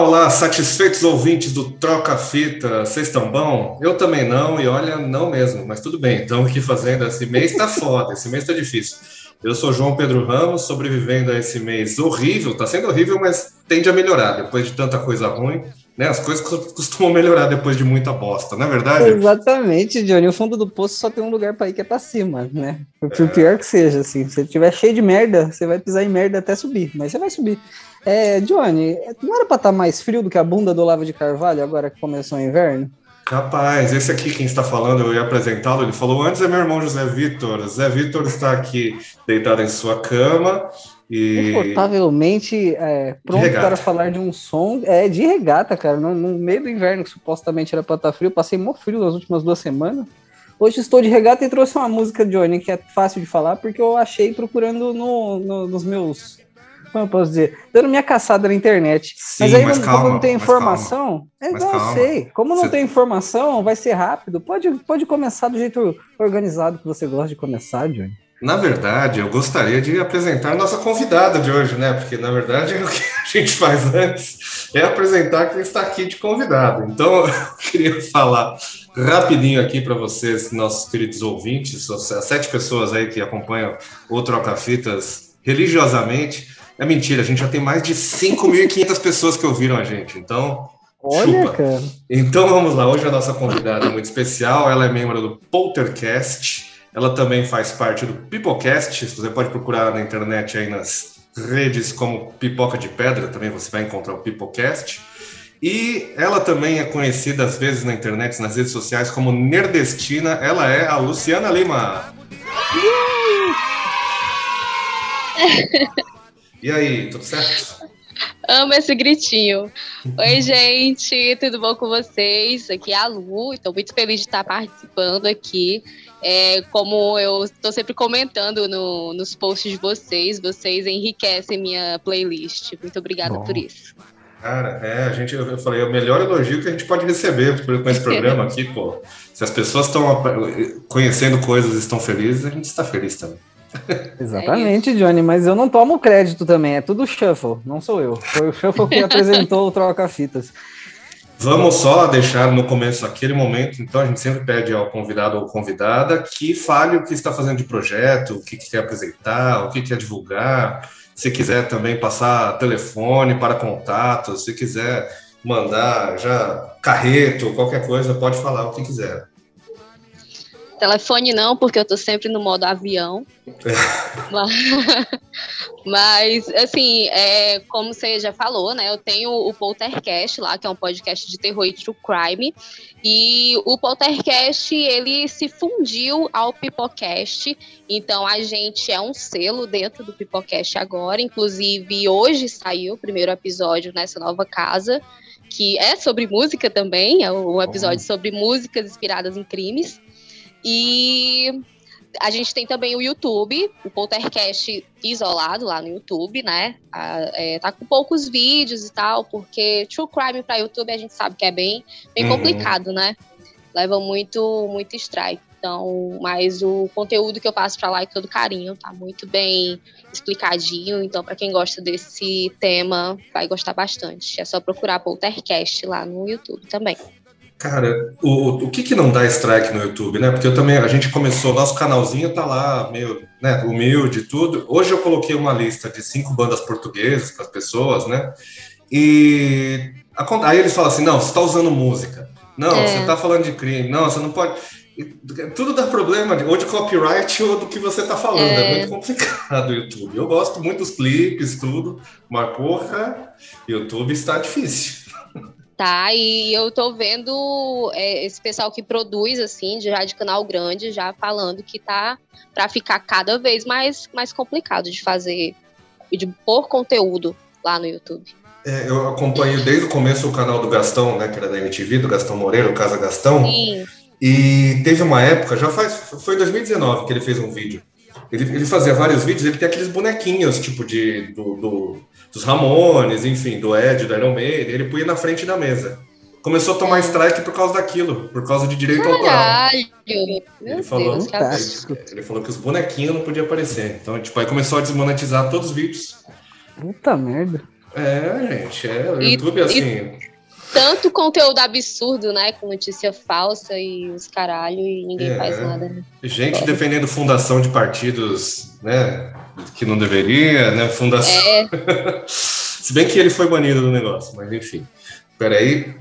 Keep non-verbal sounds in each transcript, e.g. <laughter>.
Olá, satisfeitos ouvintes do Troca Fita, vocês estão bom? Eu também não, e olha, não mesmo, mas tudo bem, estamos aqui fazendo, esse mês tá foda, esse mês tá difícil. Eu sou João Pedro Ramos, sobrevivendo a esse mês horrível, tá sendo horrível, mas tende a melhorar, depois de tanta coisa ruim, né? As coisas costumam melhorar depois de muita bosta, não é verdade? Exatamente, Johnny, o fundo do poço só tem um lugar para ir que é pra cima, né? Por é... pior que seja, assim, se tiver cheio de merda, você vai pisar em merda até subir, mas você vai subir. É, Johnny, não era para estar tá mais frio do que a bunda do Olavo de Carvalho agora que começou o inverno? Rapaz, esse aqui quem está falando, eu ia apresentá-lo, ele falou antes é meu irmão José Vitor. José Vitor está aqui deitado em sua cama e... Confortavelmente é, pronto para falar de um som é, de regata, cara, no, no meio do inverno, que supostamente era para estar tá frio, passei mó frio nas últimas duas semanas. Hoje estou de regata e trouxe uma música, Johnny, que é fácil de falar, porque eu achei procurando no, no, nos meus como eu posso dizer, dando minha caçada na internet. Sim, mas aí, mas calma, como não tem informação, é igual eu sei. Como não tem informação, vai ser rápido. Pode, pode começar do jeito organizado que você gosta de começar, Johnny. Na verdade, eu gostaria de apresentar a nossa convidada de hoje, né? Porque, na verdade, <laughs> o que a gente faz antes é apresentar quem está aqui de convidado. Então, <laughs> eu queria falar rapidinho aqui para vocês, nossos queridos ouvintes, as sete pessoas aí que acompanham o Troca Fitas religiosamente. É mentira, a gente já tem mais de 5.500 pessoas que ouviram a gente, então Olha, chupa. Cara. Então vamos lá, hoje a nossa convidada é muito especial, ela é membro do Poltercast, ela também faz parte do Pipocast, você pode procurar na internet aí nas redes como Pipoca de Pedra, também você vai encontrar o Pipocast. E ela também é conhecida às vezes na internet, nas redes sociais como Nerdestina, ela é a Luciana Lima. E aí, tudo certo? Amo esse gritinho. Oi, gente, tudo bom com vocês? Aqui é a Lu, estou muito feliz de estar participando aqui. É, como eu estou sempre comentando no, nos posts de vocês, vocês enriquecem minha playlist. Muito obrigada bom. por isso. Cara, é, a gente, eu falei, é o melhor elogio que a gente pode receber com esse programa <laughs> aqui, pô. Se as pessoas estão conhecendo coisas e estão felizes, a gente está feliz também. <laughs> Exatamente, Johnny, mas eu não tomo crédito também, é tudo Shuffle, não sou eu. Foi o Shuffle que <laughs> apresentou o Troca-Fitas. Vamos só deixar no começo aquele momento, então a gente sempre pede ao convidado ou convidada que fale o que está fazendo de projeto, o que quer apresentar, o que quer divulgar. Se quiser também passar telefone para contatos, se quiser mandar já carreto, qualquer coisa, pode falar o que quiser. Telefone não, porque eu tô sempre no modo avião. <laughs> mas, mas, assim, é, como você já falou, né? Eu tenho o Poltercast lá, que é um podcast de terror e true crime. E o Poltercast, ele se fundiu ao Pipocast. Então, a gente é um selo dentro do Pipocast agora. Inclusive, hoje saiu o primeiro episódio nessa nova casa que é sobre música também, é um episódio sobre músicas inspiradas em crimes. E a gente tem também o YouTube, o Poltercast isolado lá no YouTube, né? É, tá com poucos vídeos e tal, porque True Crime para YouTube a gente sabe que é bem, bem uhum. complicado, né? Leva muito, muito strike. Então, mas o conteúdo que eu passo para lá é todo carinho, tá muito bem explicadinho. Então, para quem gosta desse tema, vai gostar bastante. É só procurar Poltercast lá no YouTube também. Cara, o, o que que não dá strike no YouTube, né? Porque eu também, a gente começou, nosso canalzinho tá lá, meio, né, humilde e tudo. Hoje eu coloquei uma lista de cinco bandas portuguesas para as pessoas, né? E aí eles falam assim, não, você está usando música. Não, é. você está falando de crime. Não, você não pode... Tudo dá problema, ou de copyright ou do que você está falando. É. é muito complicado o YouTube. Eu gosto muito dos clipes, tudo, mas porra, YouTube está difícil tá? E eu tô vendo é, esse pessoal que produz, assim, já de canal grande, já falando que tá para ficar cada vez mais, mais complicado de fazer, de pôr conteúdo lá no YouTube. É, eu acompanho desde o começo o canal do Gastão, né, que era da MTV, do Gastão Moreira, o Casa Gastão. Sim. E teve uma época, já faz, foi em 2019 que ele fez um vídeo. Ele, ele fazia vários vídeos, ele tem aqueles bonequinhos, tipo de, do, do dos Ramones, enfim, do Ed, do Iron Maiden, ele punha na frente da mesa. Começou a tomar strike por causa daquilo, por causa de direito Caralho. autoral. Ele falou, ele, ele, falou que os bonequinhos não podiam aparecer. Então, tipo, aí começou a desmonetizar todos os vídeos. Puta merda. É, gente, é, o YouTube, assim... E tanto conteúdo absurdo, né? Com notícia falsa e os caralho, e ninguém é. faz nada. Né? Gente defendendo fundação de partidos, né? Que não deveria, né? Fundação. É. <laughs> Se bem que ele foi banido do negócio, mas enfim. Peraí.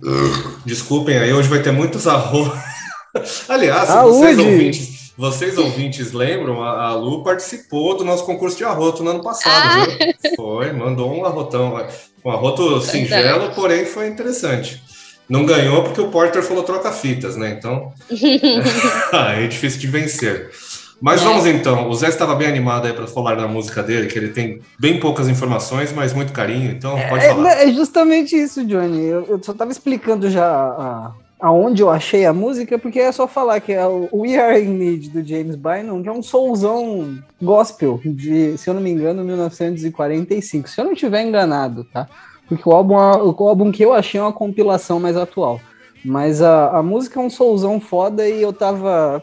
Desculpem aí, hoje vai ter muitos arroz. <laughs> Aliás, vocês ouvintes, vocês ouvintes lembram, a, Lu participou do nosso concurso de arroto no ano passado, ah. viu? Foi, mandou um arrotão. Um arroto singelo, porém foi interessante. Não ganhou porque o Porter falou troca fitas, né? Então, <laughs> <laughs> é difícil de vencer. Mas é. vamos então. O Zé estava bem animado aí para falar da música dele, que ele tem bem poucas informações, mas muito carinho. Então, pode é, falar. É justamente isso, Johnny. Eu, eu só estava explicando já a, aonde eu achei a música, porque é só falar que é o We Are in Need do James Bynum, que é um soulzão gospel de, se eu não me engano, 1945. Se eu não estiver enganado, tá? Porque o álbum, o álbum que eu achei é uma compilação mais atual. Mas a, a música é um soulzão foda e eu tava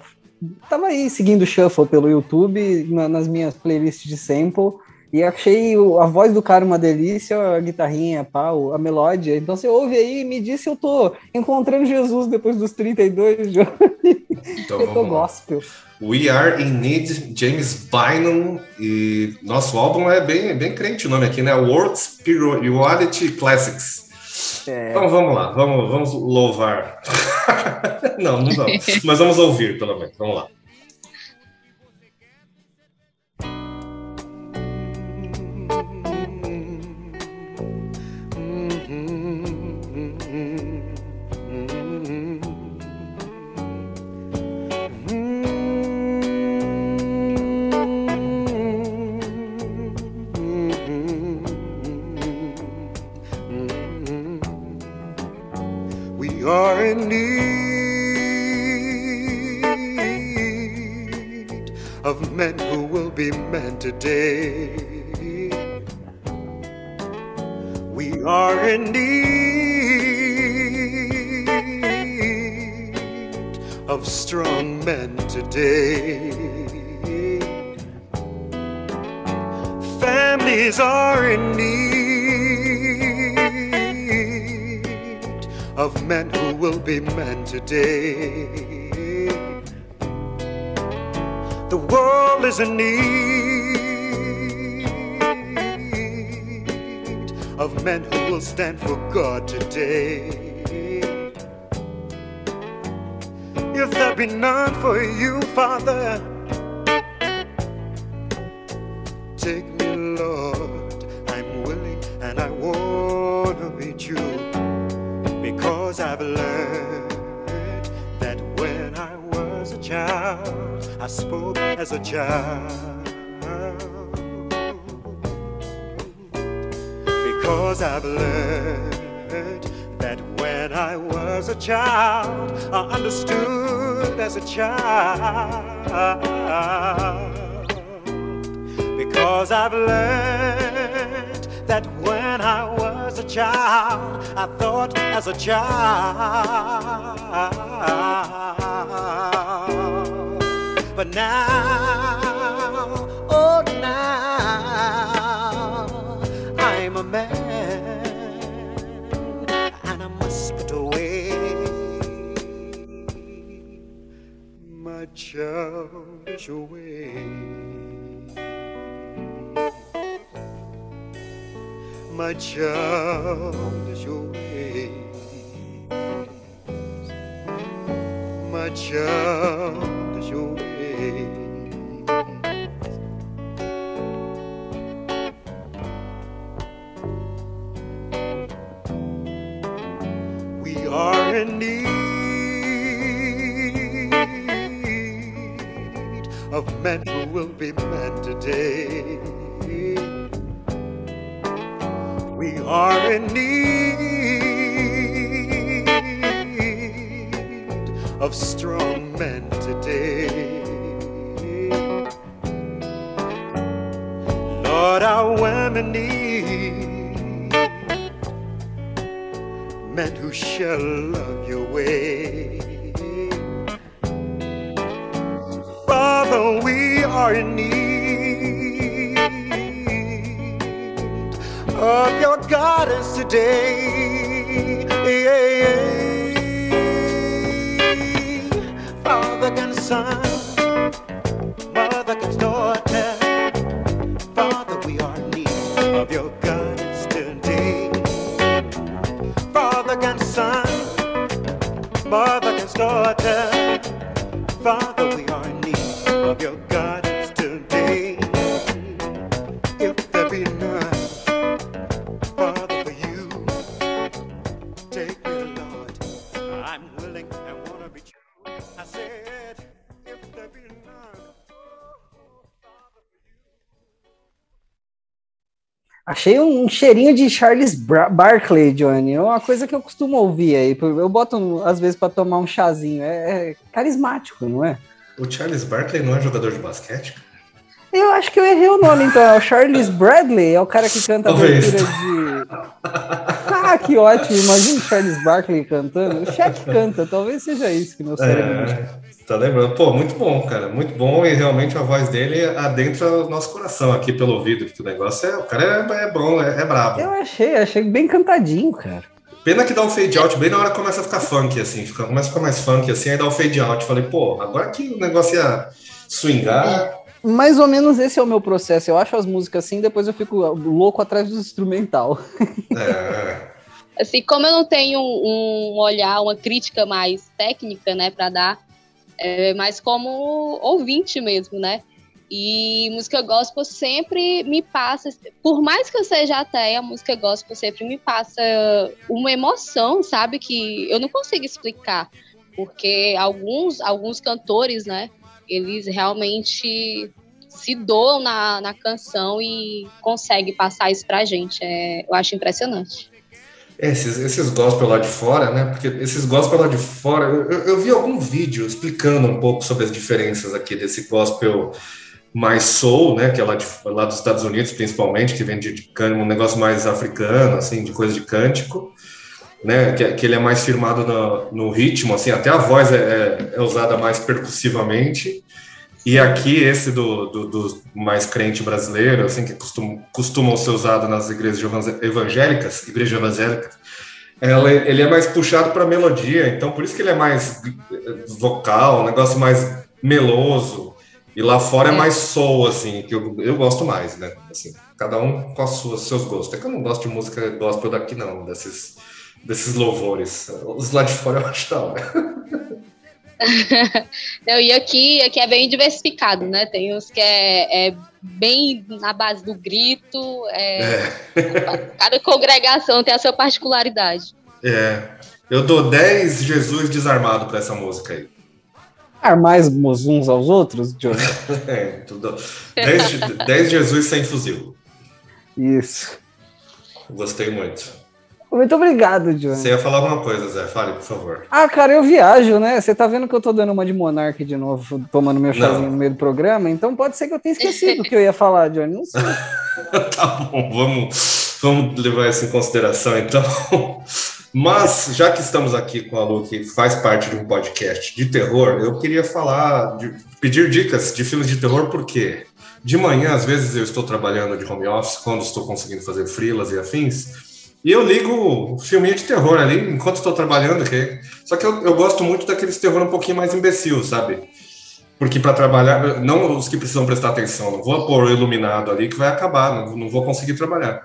tava aí seguindo o Shuffle pelo YouTube, na, nas minhas playlists de sample, e achei a voz do cara uma delícia, a guitarrinha, pau, a melódia. Então você ouve aí e me diz se eu tô encontrando Jesus depois dos 32 de <laughs> Então, eu tô gospel. We Are in Need, James Bynum, e nosso álbum é bem, bem crente o nome aqui, né? World Spirituality Classics. É. Então vamos lá, vamos, vamos louvar. <laughs> não, não vamos, <laughs> mas vamos ouvir pelo menos, vamos lá. Today. Families are in need of men who will be men today. The world is in need of men who will stand for child. Because I've learned that when I was a child, I thought as a child. But now, childish way. My childish way. My childish way. We are in need. Of men who will be men today. We are in need of strong men today. Lord, our women need men who shall love your way. Are in need of your guidance today. Father and Son, um cheirinho de Charles Barkley, Johnny. É uma coisa que eu costumo ouvir aí. Eu boto, às vezes, para tomar um chazinho. É, é, carismático, não é? O Charles Barkley não é jogador de basquete? Eu acho que eu errei o nome, então. É o Charles <laughs> Bradley, é o cara que canta a abertura de. Ah, que ótimo! Imagina o Charles Barkley cantando. O Shaq canta, talvez seja isso que meu cérebro. É, tá lembrando? Pô, muito bom, cara. Muito bom e realmente a voz dele adentra o nosso coração aqui pelo ouvido, que o negócio é. O cara é, é bom, é, é brabo. Eu achei, achei bem cantadinho, cara. Pena que dá um fade out bem na hora que começa a ficar funk, assim. Fica, começa a ficar mais funk, assim, aí dá um fade out. Falei, pô, agora que o negócio ia swingar mais ou menos esse é o meu processo. Eu acho as músicas assim, depois eu fico louco atrás do instrumental. <laughs> É. assim, como eu não tenho um olhar, uma crítica mais técnica, né, para dar, é, mas como ouvinte mesmo, né? E música gospel sempre me passa, por mais que eu seja até, a música gospel sempre me passa uma emoção, sabe? Que eu não consigo explicar. Porque alguns, alguns cantores, né? eles realmente se doam na, na canção e conseguem passar isso pra gente. É, eu acho impressionante. É, esses, esses gospel lá de fora, né? Porque esses gospel lá de fora, eu, eu, vi algum vídeo explicando um pouco sobre as diferenças aqui desse gospel mais soul, né? Que é lá, de, lá dos Estados Unidos, principalmente, que vem de, de um negócio mais africano, assim, de coisa de cântico né, que, que, ele é mais firmado no, no, ritmo, assim, até a voz é, é, é usada mais percussivamente. E aqui esse do, do, do, mais crente brasileiro, assim, que costum, costumam ser usado nas igrejas evangélicas, igrejas evangélicas, ela, ele é mais puxado para melodia, então por isso que ele é mais vocal, um negócio mais meloso. E lá fora é, é mais soul, assim, que eu, eu gosto mais, né? Assim, cada um com os seus gostos. É que eu não gosto de música gospel daqui, não, desses desses louvores. Os lá de fora eu acho da hora. <laughs> <laughs> Não, e aqui, aqui é bem diversificado, né? Tem uns que é, é bem na base do grito. É, é. <laughs> Cada congregação tem a sua particularidade. É. Eu dou 10 Jesus desarmado para essa música aí. Armais uns aos outros, Johnny? <laughs> é, tudo. 10 Jesus sem fuzil. Isso. Gostei muito. Muito obrigado, Johnny. Você ia falar alguma coisa, Zé? Fale, por favor. Ah, cara, eu viajo, né? Você tá vendo que eu tô dando uma de Monark de novo, tomando meu chazinho no meio do programa, então pode ser que eu tenha esquecido o que eu ia falar, Johnny. Não sei. <laughs> tá bom, vamos, vamos levar isso em consideração, então. Mas, já que estamos aqui com a Lu, que faz parte de um podcast de terror, eu queria falar, de, pedir dicas de filmes de terror, porque de manhã, às vezes, eu estou trabalhando de home office, quando estou conseguindo fazer frilas e afins, e eu ligo filminho de terror ali enquanto estou trabalhando. aqui. Só que eu, eu gosto muito daqueles terror um pouquinho mais imbecil, sabe? Porque para trabalhar, não os que precisam prestar atenção, não vou pôr o iluminado ali que vai acabar, não, não vou conseguir trabalhar.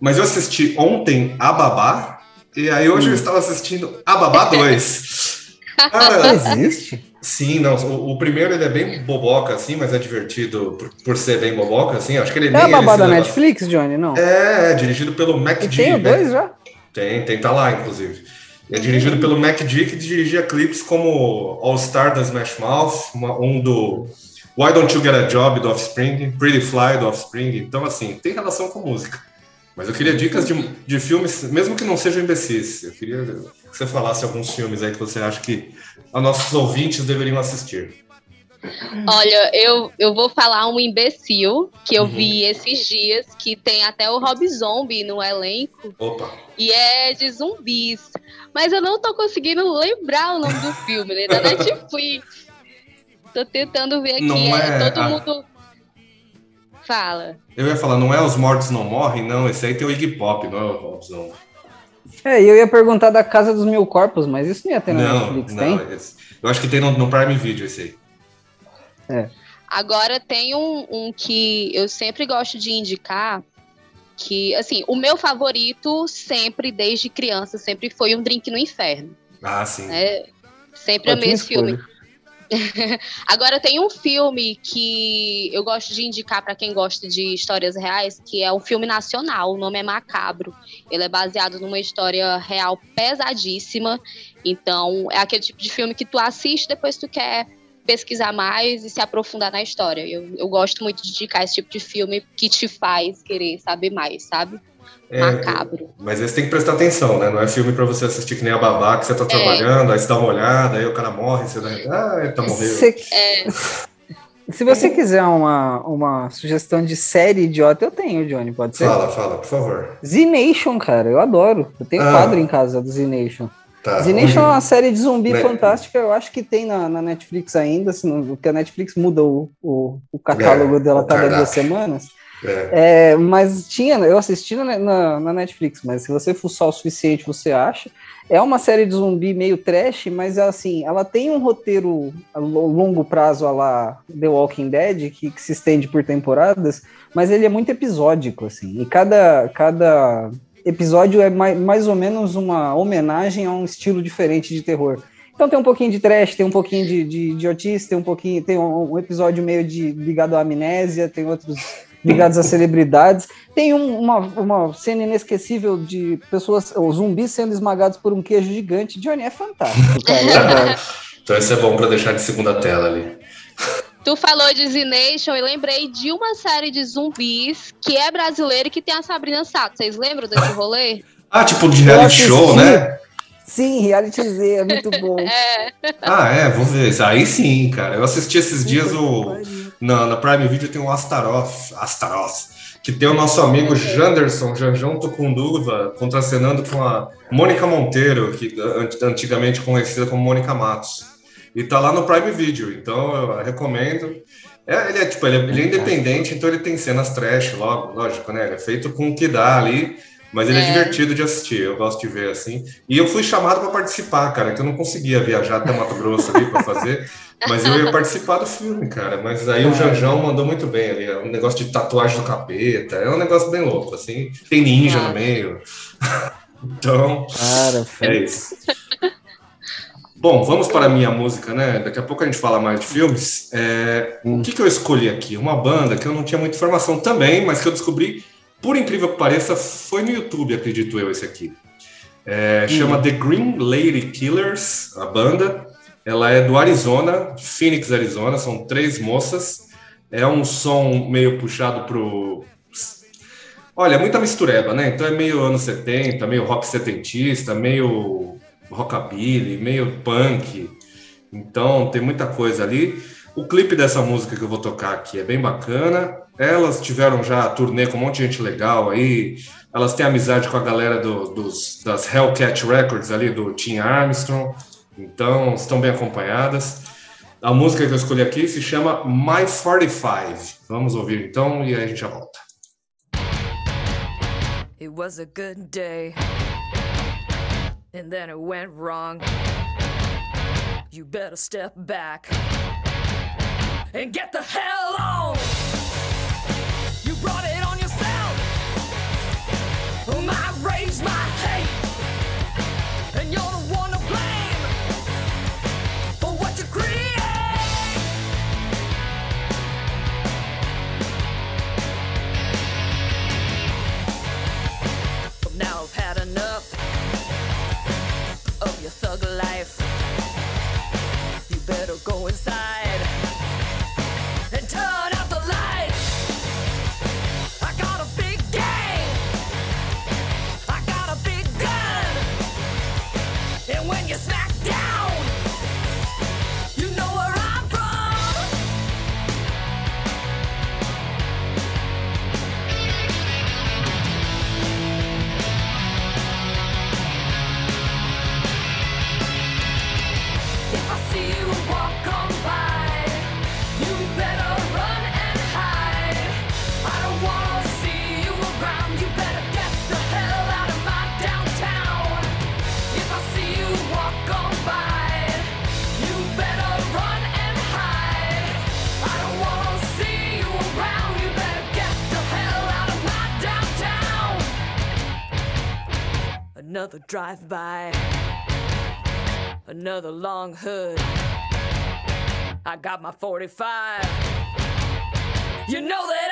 Mas eu assisti ontem A Babá, e aí hoje hum. eu estava assistindo A Babá 2. <laughs> Cara, existe? Sim, não. O, o, primeiro ele é bem boboca, assim, mas é divertido por, por ser bem boboca, assim. Acho que ele é a babá da Netflix, Johnny, não? É, é dirigido pelo Mac G. Tem né? dois já? Tem, tem, tá lá, inclusive. É dirigido pelo Mac G, que dirigia clipes como All Star da Smash Mouth, uma, um do Why Don't You Get a Job do Offspring, Pretty Fly do Offspring. Então, assim, tem relação com música. Mas eu queria dicas de, de filmes, mesmo que não sejam imbecis. Eu queria que você falasse alguns filmes aí que você acha que os nossos ouvintes deveriam assistir. Olha, eu, eu vou falar um imbecil que eu uhum. vi esses dias, que tem até o Rob Zombie no elenco. Opa. E é de zumbis. Mas eu não tô conseguindo lembrar o nome do filme, né? Da <laughs> Netflix. Tô tentando ver aqui. Não é, é todo mundo. Fala. Eu ia falar, não é Os Mortos Não Morrem, não. Esse aí tem o Iggy Pop, não é os Mortos Não É, eu ia perguntar da Casa dos Mil Corpos, mas isso não ia ter na não, Netflix, não, tem? Esse, eu acho que tem no, no Prime Video esse aí. É. Agora tem um, um que eu sempre gosto de indicar, que, assim, o meu favorito sempre, desde criança, sempre foi Um Drink no Inferno. Ah, sim. Né? Sempre Ótima amei esse filme. escolha. <laughs> Agora tem um filme que eu gosto de indicar para quem gosta de histórias reais, que é um filme nacional, o nome é Macabro. Ele é baseado numa história real pesadíssima. Então, é aquele tipo de filme que tu assiste depois tu quer pesquisar mais e se aprofundar na história. Eu, eu gosto muito de indicar esse tipo de filme que te faz querer saber mais, sabe? É, Macabro. Mas esse tem que prestar atenção, né? Não é filme pra você assistir que nem a babá, que você tá É. trabalhando, aí você dá uma olhada, aí o cara morre, você dá. Ah, ele tá morrendo. Se, É, se você quiser uma, uma sugestão de série idiota, eu tenho, Johnny, pode ser? Fala, fala, por favor. Z-Nation, cara, eu adoro. Eu tenho Ah. quadro em casa do Z-Nation. Tá. Z-Nation é uma série de zumbi Né? fantástica, eu acho que tem na, na Netflix ainda, se não- porque a Netflix muda o, o, o catálogo É, dela cada duas semanas. É. É, mas tinha, eu assisti na, na, na Netflix, mas se você fuçar o suficiente, você acha. É uma série de zumbi meio trash, mas assim, ela tem um roteiro a lo- longo prazo a lá The Walking Dead, que, que se estende por temporadas, mas ele é muito episódico, assim. E cada, cada episódio é mais, mais ou menos uma homenagem a um estilo diferente de terror. Então tem um pouquinho de trash, tem um pouquinho de, de idiotice, tem um pouquinho, tem um, um episódio meio de ligado à amnésia, tem outros ligados a celebridades. Tem um- uma, uma cena inesquecível de pessoas, ou zumbis sendo esmagados por um queijo gigante. Johnny é fantástico, cara. Eu. <laughs> Então esse é bom pra deixar de segunda tela ali. Tu falou de Z-Nation e lembrei de uma série de zumbis que é brasileira e que tem a Sabrina Sato. Vocês lembram desse rolê? Ah, tipo de Eu reality show, né? Sim, reality Z, é muito bom. <laughs> É. Ah, é, vou ver. Aí sim, cara. Eu assisti esses dias o. Na, na Prime Video tem o Astaroth, Astaroth, que tem o nosso amigo Janderson, Janjão Tucunduva, contracenando com a Mônica Monteiro, que an- antigamente conhecida como Mônica Matos. E tá lá no Prime Video, então eu recomendo. É, ele é tipo, ele é, ele é independente, então ele tem cenas trash, logo, lógico, né? Ele é feito com o que dá ali, mas ele é, É. divertido de assistir, eu gosto de ver assim. E eu fui chamado para participar, cara, então eu não conseguia viajar até Mato Grosso ali para fazer. <laughs> Mas eu ia participar do filme, cara. Mas aí o Janjão mandou muito bem ali. É um negócio de tatuagem do capeta. É um negócio bem louco, assim. Tem ninja no meio. <laughs> então, Cara, <laughs> é isso. Bom, vamos para a minha música, né? Daqui a pouco a gente fala mais de filmes. É, O que, que eu escolhi aqui? Uma banda que eu não tinha muita informação também, mas que eu descobri, por incrível que pareça, foi no YouTube, acredito eu, esse aqui. É, Chama The Green Lady Killers, a banda. Ela é do Arizona, Phoenix, Arizona. São três moças. É um som meio puxado pro. Olha, muita mistureba, né? Então é meio anos 70, meio rock setentista, meio rockabilly, meio punk. Então tem muita coisa ali. O clipe dessa música que eu vou tocar aqui é bem bacana. Elas tiveram já turnê com um monte de gente legal aí. Elas têm amizade com a galera do- dos, das Hellcat Records ali, do Tim Armstrong. Então estão bem acompanhadas. A música que eu escolhi aqui se chama My 45. Vamos ouvir então e aí a gente já volta. It was a good day, and then it went wrong. You better step back and get the hell on. You brought it on yourself. My rage, my hate, and you're the one to blame for what you create. Now I've had enough of your thug life. You better go inside and Another drive-by. Another long hood. I got my 45. You know that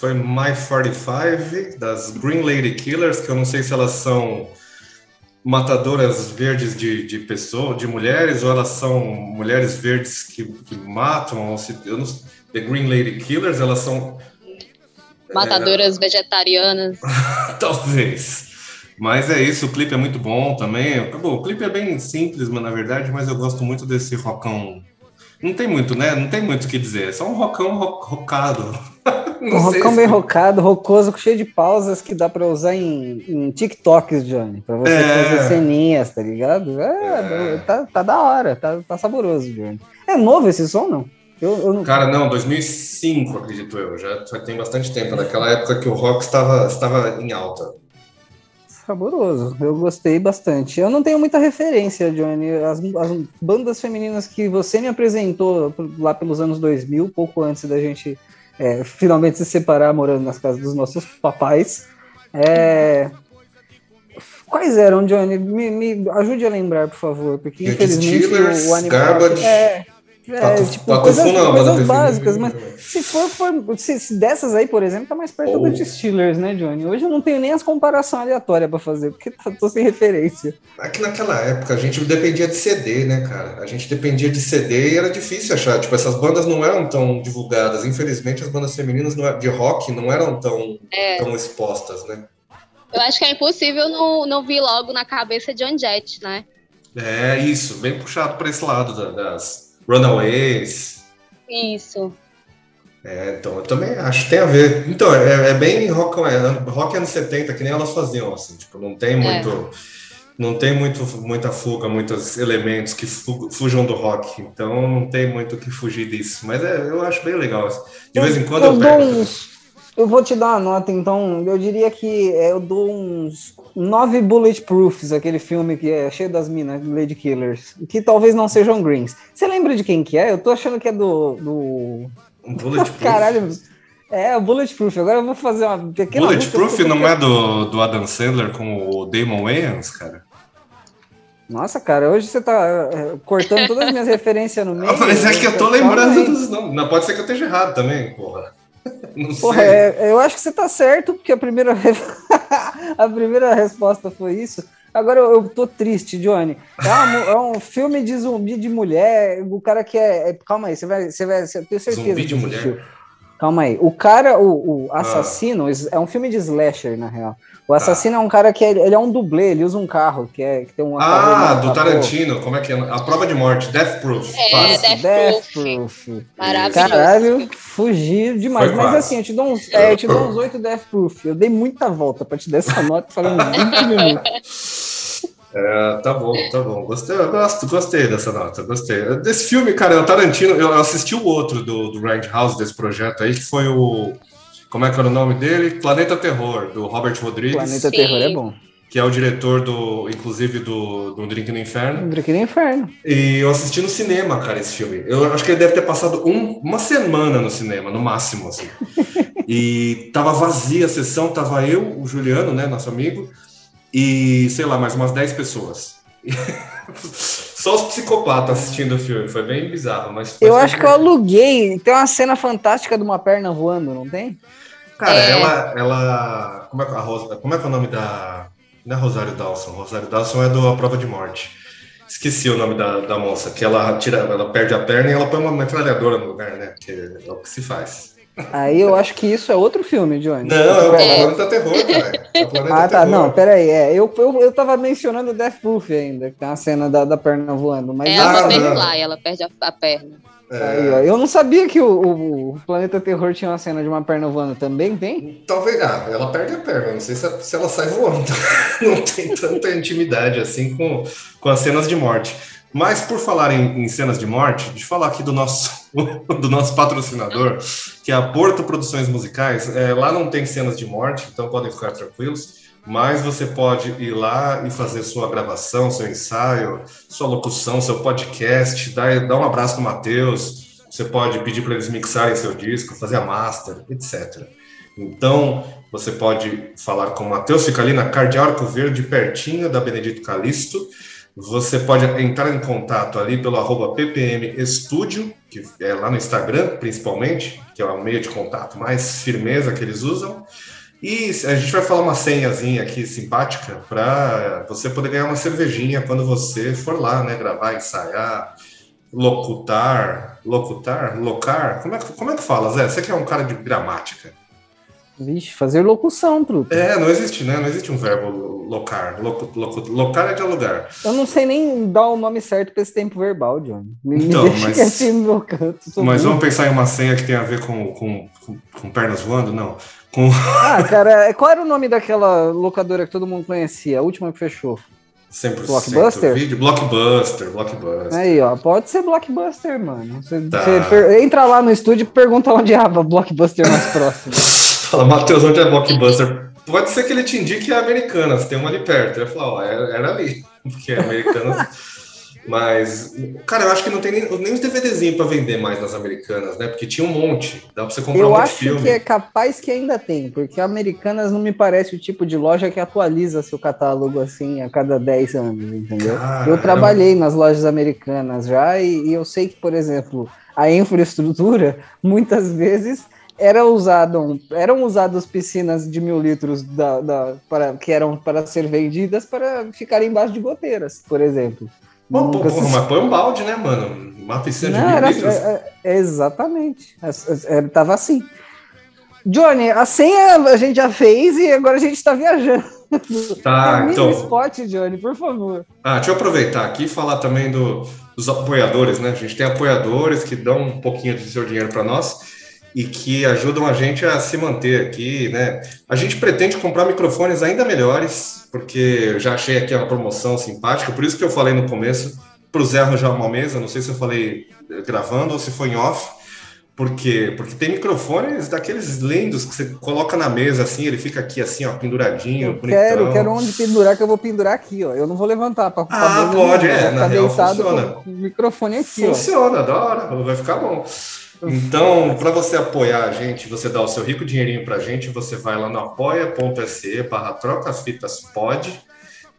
foi My 45, das Green Lady Killers, que eu não sei se elas são matadoras verdes de, de pessoas, de mulheres, ou elas são mulheres verdes que, que matam, ou se, eu não, The Green Lady Killers, elas são... Matadoras é, <laughs> vegetarianas. Talvez. Mas é isso, o clipe é muito bom também. Bom, o clipe é bem simples, mas na verdade, mas eu gosto muito desse rockão. Não tem muito, né? Não tem muito o que dizer. É só um rockão rock, rockado. <laughs> um rockão bem rocado, rocoso, cheio de pausas que dá pra usar em, em TikToks, Johnny. Pra você é. fazer ceninhas, tá ligado? É, é. Tá, tá da hora, tá, tá saboroso, Johnny. É novo esse som, não? Eu, eu não... Cara, não, 2005, acredito eu. Já, já tem bastante tempo. Naquela época que o rock estava, estava em alta. Saboroso, eu gostei bastante. Eu não tenho muita referência, Johnny. As, as, bandas femininas que você me apresentou lá pelos anos 2000, pouco antes da gente é, finalmente se separar morando nas casas dos nossos papais. É... Quais eram, Johnny? Me, me, ajude a lembrar, por favor, porque infelizmente Steelers, o, o animal. Garbage. É, é, Pato, tipo, Pato coisas, não, coisas básicas, mas <laughs> se for, for se, se, dessas aí, por exemplo, tá mais perto oh. do Steelers, né, Johnny? Hoje eu não tenho nem as comparações aleatórias para fazer, porque tá, tô sem referência. Aqui naquela época a gente dependia de CD, né, cara? A gente dependia de CD e era difícil achar. Tipo, essas bandas não eram tão divulgadas. Infelizmente, as bandas femininas é, de rock não eram tão, é. tão expostas, né? Eu acho que é impossível não, não vir logo na cabeça de John Jett, né? É, isso, bem puxado para esse lado das Runaways. Isso. É, então, eu também acho que tem a ver. Então, é, é bem rock, é, rock anos 70, que nem elas faziam, assim, tipo, não tem é. muito. Não tem muito, muita fuga, muitos elementos que fujam do rock, então não tem muito o que fugir disso. Mas é, eu acho bem legal. Assim. De vez em quando eu, pego. Eu vou te dar uma nota, então. Eu diria que eu dou uns nove Bulletproofs, aquele filme que é cheio das minas, Lady Killers, que talvez não sejam Greens. Você lembra de quem que é? Eu tô achando que é do... do... Bulletproof? Caralho, é, o Bulletproof. Agora eu vou fazer uma pequena... Bulletproof não é do, do Adam Sandler com o Damon Wayans, cara? Nossa, cara, hoje você tá é, cortando todas as minhas referências no meio. <laughs> Mas é que eu tô lembrando dos nomes. Não, pode ser que eu esteja errado também, porra. Não Porra, é, eu acho que você tá certo, porque a primeira, <laughs> a primeira resposta foi isso. Agora eu, eu tô triste, Johnny. É, uma, é, um filme de zumbi de mulher. O cara que é. é calma aí, você vai. Você vai você, tenho certeza. Zumbi de mulher. Calma aí. O cara, o, o assassino, ah. é um filme de slasher, na real. O assassino tá. é um cara que é, ele é um dublê, ele usa um carro, que, é, que tem um. Ah, do Tarantino, como é que é? A prova de morte, Death Proof. É, Death, Death Proof. Maravilhoso. Caralho, fugi demais. Foi Mas assim, eu te dou uns, é, eu te dou uns 8 Death Proof. Eu dei muita volta pra te dar essa nota falando <laughs> 20 minutos. É, tá bom, tá bom. Gostei, eu gosto, gostei dessa nota, gostei. Desse filme, cara, o Tarantino, eu assisti o outro do, do House desse projeto aí, que foi o como é que era o nome dele? Planeta Terror, do Robert Rodrigues. Planeta Sim. Terror é bom. Que é o diretor do, inclusive, do, do Drink no Inferno. Drink no Inferno. E eu assisti no cinema, cara, esse filme. Eu acho que ele deve ter passado um, uma semana no cinema, no máximo, assim. <laughs> e tava vazia a sessão, tava eu, o Juliano, né, nosso amigo, e, sei lá, mais umas 10 pessoas. <laughs> Só os psicopatas assistindo o filme, foi bem bizarro, mas... Eu acho que eu aluguei, tem uma cena fantástica de uma perna voando, não tem? Cara, é... ela. ela como, é, a Rosa, como é que é o nome da. Não é Rosário Dawson. Rosário Dawson é do A Prova de Morte. Esqueci o nome da, da moça, que ela tira, ela perde a perna e ela põe uma metralhadora no lugar, né? Que é o que se faz. Aí eu acho que isso é outro filme, Johnny. Não, é o Planeta Terror, cara. É ah, tá. Terror. Não, peraí. É, eu, eu, eu tava mencionando Death Proof ainda, que tem a cena da, da perna voando. Mas ela ah, lá, ela perde a, a perna. É. Aí, ó, eu não sabia que o, o, Planeta Terror tinha uma cena de uma perna voando também, tem? Talvez, ah, ela perde a perna, não sei se, se ela sai voando. <laughs> não tem tanta intimidade assim com, com as cenas de morte. Mas por falar em, em, cenas de morte, de falar aqui do nosso, <laughs> do nosso patrocinador, que é a Porto Produções Musicais, é, lá não tem cenas de morte, então podem ficar tranquilos, mas você pode ir lá e fazer sua gravação, seu ensaio, sua locução, seu podcast, dar, dar um abraço no Matheus, você pode pedir para eles mixarem seu disco, fazer a master, etc. Então, você pode falar com o Matheus, fica ali na Cardiarco Verde, pertinho da Benedito Calixto, você pode entrar em contato ali pelo arroba ppm estúdio, que é lá no Instagram, principalmente, que é o meio de contato mais firmeza que eles usam. E a gente vai falar uma senhazinha aqui simpática para você poder ganhar uma cervejinha quando você for lá, né? Gravar, ensaiar, locutar, locutar, locar. Como é que, como é que fala, Zé? Você que é um cara de gramática. Vixe, fazer locução, truto. É, não existe, né? Não existe um verbo locar. Loco, loco, locar é de alugar. Eu não sei nem dar o nome certo para esse tempo verbal, John. Me, então, me mas, assim no meu canto. Mas vamos pensar em uma senha que tem a ver com, com, com, com pernas voando? Não. Com... <laughs> Ah, cara, qual era o nome daquela locadora que todo mundo conhecia? A última que fechou? 100% Blockbuster? Vídeo. Blockbuster, Blockbuster. Aí, ó, pode ser Blockbuster, mano. Você, tá. você entra lá no estúdio e pergunta onde é a Blockbuster mais próximo. <laughs> Fala, Matheus, onde é Blockbuster? Pode ser que ele te indique a Americanas, tem uma ali perto. Vai falar, ó, era, era ali, porque é Americanas. <laughs> Mas, cara, eu acho que não tem nem, nem os DVDzinhos para vender mais nas americanas, né? Porque tinha um monte. Dá pra você comprar eu um monte de filme. Eu acho que é capaz que ainda tem, porque americanas não me parece o tipo de loja que atualiza seu catálogo assim a cada 10 anos, entendeu? Caramba. Eu trabalhei nas lojas americanas já e, e eu sei que, por exemplo, a infraestrutura <laughs> muitas vezes era usado, eram usadas piscinas de mil litros da, da, para, que eram para ser vendidas para ficar embaixo de goteiras, por exemplo. Bom, se... mas põe um balde, né, mano? Uma piscina Não, de mil era, litros. É, é, exatamente. É, é, tava assim. Johnny, a senha a gente já fez e agora a gente está viajando. Tá, <laughs> então. spot, Johnny, por favor. Ah, deixa eu aproveitar aqui e falar também do, dos apoiadores, né? A gente tem apoiadores que dão um pouquinho do seu dinheiro para nós e que ajudam a gente a se manter aqui, né? A gente pretende comprar microfones ainda melhores, porque eu já achei aqui uma promoção simpática, por isso que eu falei no começo para o Zé arranjar uma mesa, não sei se eu falei gravando ou se foi em off, por quê? Porque tem microfones daqueles lindos que você coloca na mesa assim, ele fica aqui assim, ó, penduradinho, eu Quero, quero onde pendurar, que eu vou pendurar aqui, ó. Eu não vou levantar para Ah, pode, é, na real funciona. Microfone aqui, funciona, ó. da hora, vai ficar bom. Então, para você apoiar a gente, você dá o seu rico dinheirinho para a gente, você vai lá no apoia.se barra trocafitas pode,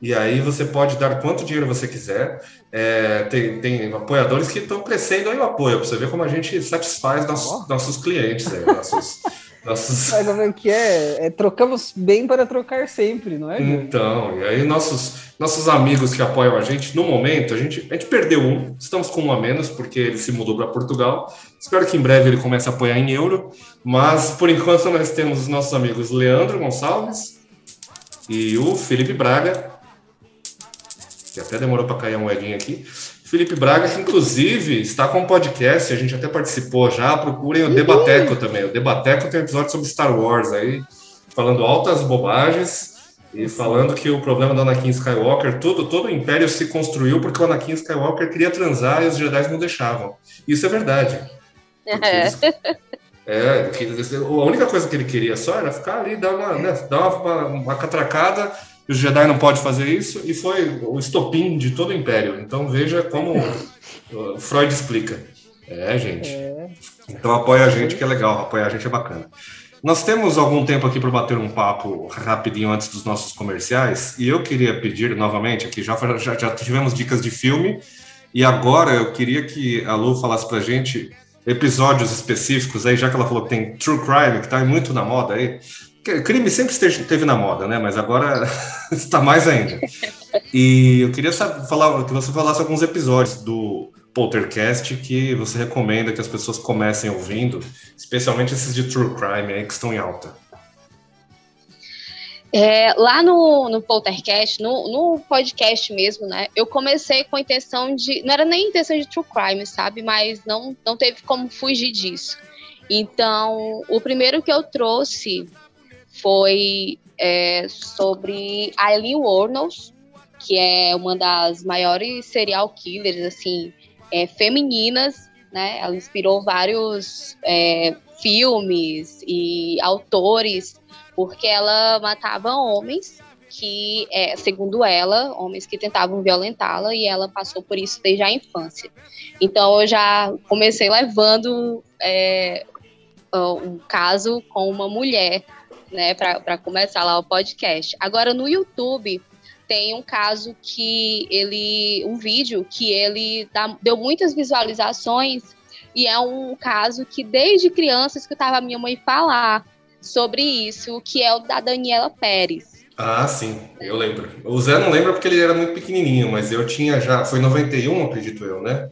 e aí você pode dar quanto dinheiro você quiser. É, tem, tem apoiadores que estão crescendo aí o apoio, para você ver como a gente satisfaz nossos, nossos clientes, aí, nossos, nossos... Mas como é que é? é? Trocamos bem para trocar sempre, não é? Então, e aí nossos, nossos amigos que apoiam a gente, no momento, a gente, a gente perdeu um, estamos com um a menos, porque ele se mudou para Portugal. Espero que em breve ele comece a apoiar em euro, mas por enquanto nós temos os nossos amigos Leandro Gonçalves e o Felipe Braga, que até demorou para cair um moedinha aqui. Felipe Braga, que inclusive está com um podcast, a gente até participou já. Procurem o Debateco também. O Debateco tem um episódio sobre Star Wars aí, falando altas bobagens e falando que o problema do Anakin Skywalker, tudo, todo o império se construiu porque o Anakin Skywalker queria transar e os Jedi não deixavam. Isso é verdade. É. <laughs> é, a única coisa que ele queria só era ficar ali, dar uma, né, dar uma, uma, uma catracada os Jedi não pode fazer isso, e foi o estopim de todo o Império. Então veja como Freud explica. É, gente. É. Então apoia a gente que é legal, apoiar a gente é bacana. Nós temos algum tempo aqui para bater um papo rapidinho antes dos nossos comerciais, e eu queria pedir novamente aqui, já, já, já tivemos dicas de filme, e agora eu queria que a Lu falasse para a gente episódios específicos aí, já que ela falou que tem True Crime, que tá muito na moda aí. Crime sempre esteve na moda, né? Mas agora <laughs> está mais ainda. E eu queria saber, falar, que você falasse alguns episódios do Poltercast que você recomenda que as pessoas comecem ouvindo, especialmente esses de True Crime aí que estão em alta. É, lá no, no Poltercast, no, no podcast mesmo, né? Eu comecei com a intenção de. Não era nem intenção de true crime, sabe? Mas não, não teve como fugir disso. Então, o primeiro que eu trouxe foi é, sobre Eileen Warnos, que é uma das maiores serial killers, assim, é, femininas, né? Ela inspirou vários é, filmes e autores porque ela matava homens que, é, segundo ela, homens que tentavam violentá-la e ela passou por isso desde a infância. Então eu já comecei levando é, um caso com uma mulher, né, para começar lá o podcast. Agora no YouTube tem um caso que ele, um vídeo que ele dá, deu muitas visualizações e é um caso que desde criança eu escutava a minha mãe falar sobre isso, que é o da Daniela Pérez. Ah, sim, eu lembro. O Zé não lembra porque ele era muito pequenininho, mas eu tinha já. Foi 91, acredito eu, né?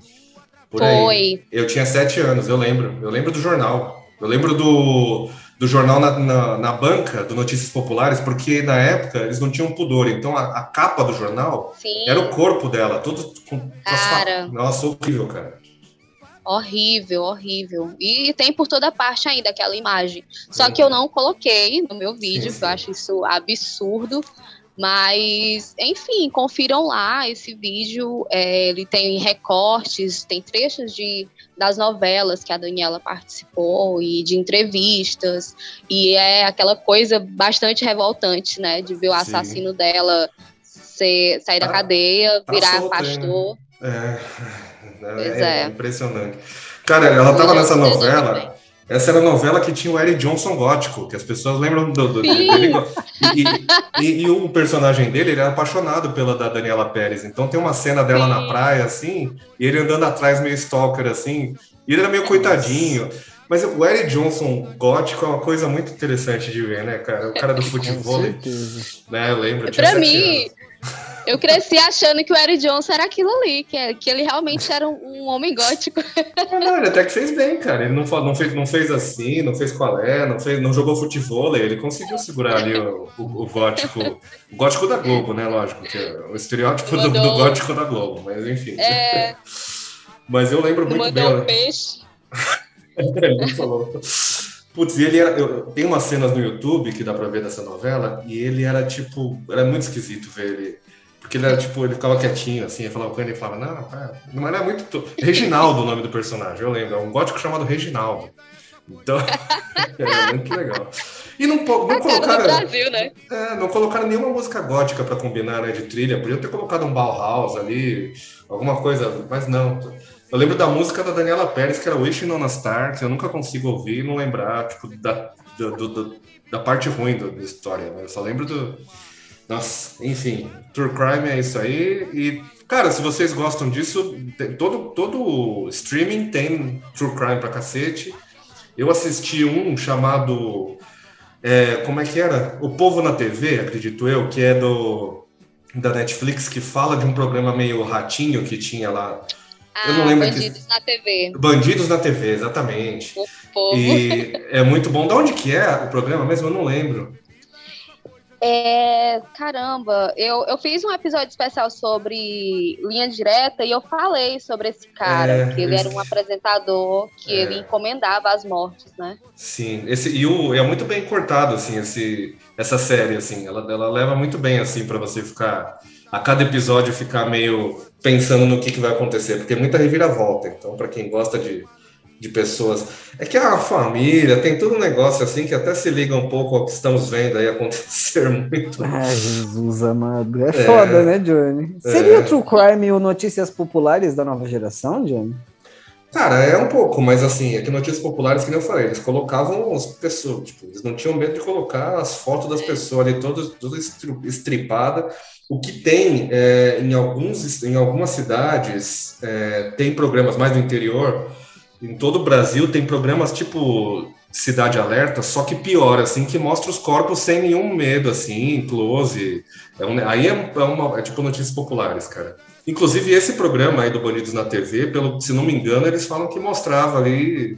Por foi. Aí. Eu tinha sete anos, eu lembro. Eu lembro do jornal. Eu lembro do, do jornal na, na, na banca do Notícias Populares, porque na época eles não tinham pudor. Então a, a capa do jornal sim. era o corpo dela, todo com. Cara. Nossa, horrível, cara. Horrível, horrível. E tem por toda parte ainda aquela imagem. Só que eu não coloquei no meu vídeo, sim, sim. eu acho isso absurdo. Mas, enfim, confiram lá esse vídeo. É, ele tem recortes, tem trechos de, das novelas que a Daniela participou e de entrevistas. E é aquela coisa bastante revoltante, né? De ver o assassino Sim. dela ser, sair da cadeia, virar solta, pastor. Né? É. É, é, impressionante. Cara, ela tava nessa novela. Essa era a novela que tinha o Eric Johnson gótico, que as pessoas lembram do, do dele. E, e, e, o personagem dele, ele era apaixonado pela da Daniela Pérez. Então tem uma cena dela Sim. na praia, assim, e ele andando atrás meio stalker, assim, e ele era meio coitadinho. Mas o Eric Johnson gótico é uma coisa muito interessante de ver, né, cara? O cara do futebol, né? Eu lembro. Pra mim, anos. Eu cresci achando que o Eric Johnson era aquilo ali, que, é, que ele realmente era um, um homem gótico. Não, ele até que fez bem, cara. Ele não, não, fez, não fez assim, não fez qual é, não, fez, não jogou futebol, ele conseguiu segurar ali o, o, o gótico. O gótico da Globo, né? Lógico, que é o estereótipo do, do, gótico da Globo, mas enfim. É... Mas eu lembro muito bem. Um peixe. <laughs> ele falou. Putz, e ele era. Eu, tem umas cenas no YouTube que dá pra ver dessa novela, e ele era tipo. Era muito esquisito ver ele. Porque ele era tipo, ele ficava quietinho, assim, ele falava com ele e falava, não, não era muito. Reginaldo o nome do personagem, eu lembro, é um gótico chamado Reginaldo. Então, era <laughs> muito legal. E não, não colocaram. Brasil, né? É, não colocaram nenhuma música gótica para combinar, né, de trilha. Podia ter colocado um Bauhaus ali, alguma coisa, mas não. Eu lembro da música da Daniela Pérez, que era Wishing on a Star, que eu nunca consigo ouvir e não lembrar, tipo, da, do, do, da parte ruim do, da história. Né? Eu só lembro do. Nossa, enfim, True Crime é isso aí. E, cara, se vocês gostam disso, todo, todo streaming tem True Crime pra cacete. Eu assisti um chamado. É, como é que era? O Povo na TV, acredito eu, que é do da Netflix, que fala de um programa meio ratinho que tinha lá eu não ah, lembro Bandidos que... na TV. Bandidos na TV, exatamente. O povo. E é muito bom. De onde que é o programa mesmo? Eu não lembro. É, caramba, eu, eu fiz um episódio especial sobre linha direta e eu falei sobre esse cara, é, que ele esse... era um apresentador que é. ele encomendava as mortes, né? Sim, esse, e o, é muito bem cortado, assim, esse, essa série, assim, ela, ela leva muito bem, assim, para você ficar a cada episódio ficar meio pensando no que, que vai acontecer, porque muita reviravolta. Então, para quem gosta de, de pessoas. É que a família tem todo um negócio assim que até se liga um pouco ao que estamos vendo aí acontecer <laughs> muito. Ai, Jesus amado. É, é foda, né, Johnny? É. Seria o True Crime o Notícias Populares da nova geração, Johnny? Cara, é um pouco, mas assim, é que notícias populares, que nem eu falei, eles colocavam as pessoas, tipo, eles não tinham medo de colocar as fotos das pessoas ali todas, toda estripada o que tem é, em, alguns, em algumas cidades, é, tem programas mais do interior, em todo o Brasil tem programas tipo Cidade Alerta, só que pior, assim, que mostra os corpos sem nenhum medo, assim, close. É um, aí é, é, uma, é tipo notícias populares, cara. Inclusive, esse programa aí do Bandidos na TV, pelo, se não me engano, eles falam que mostrava ali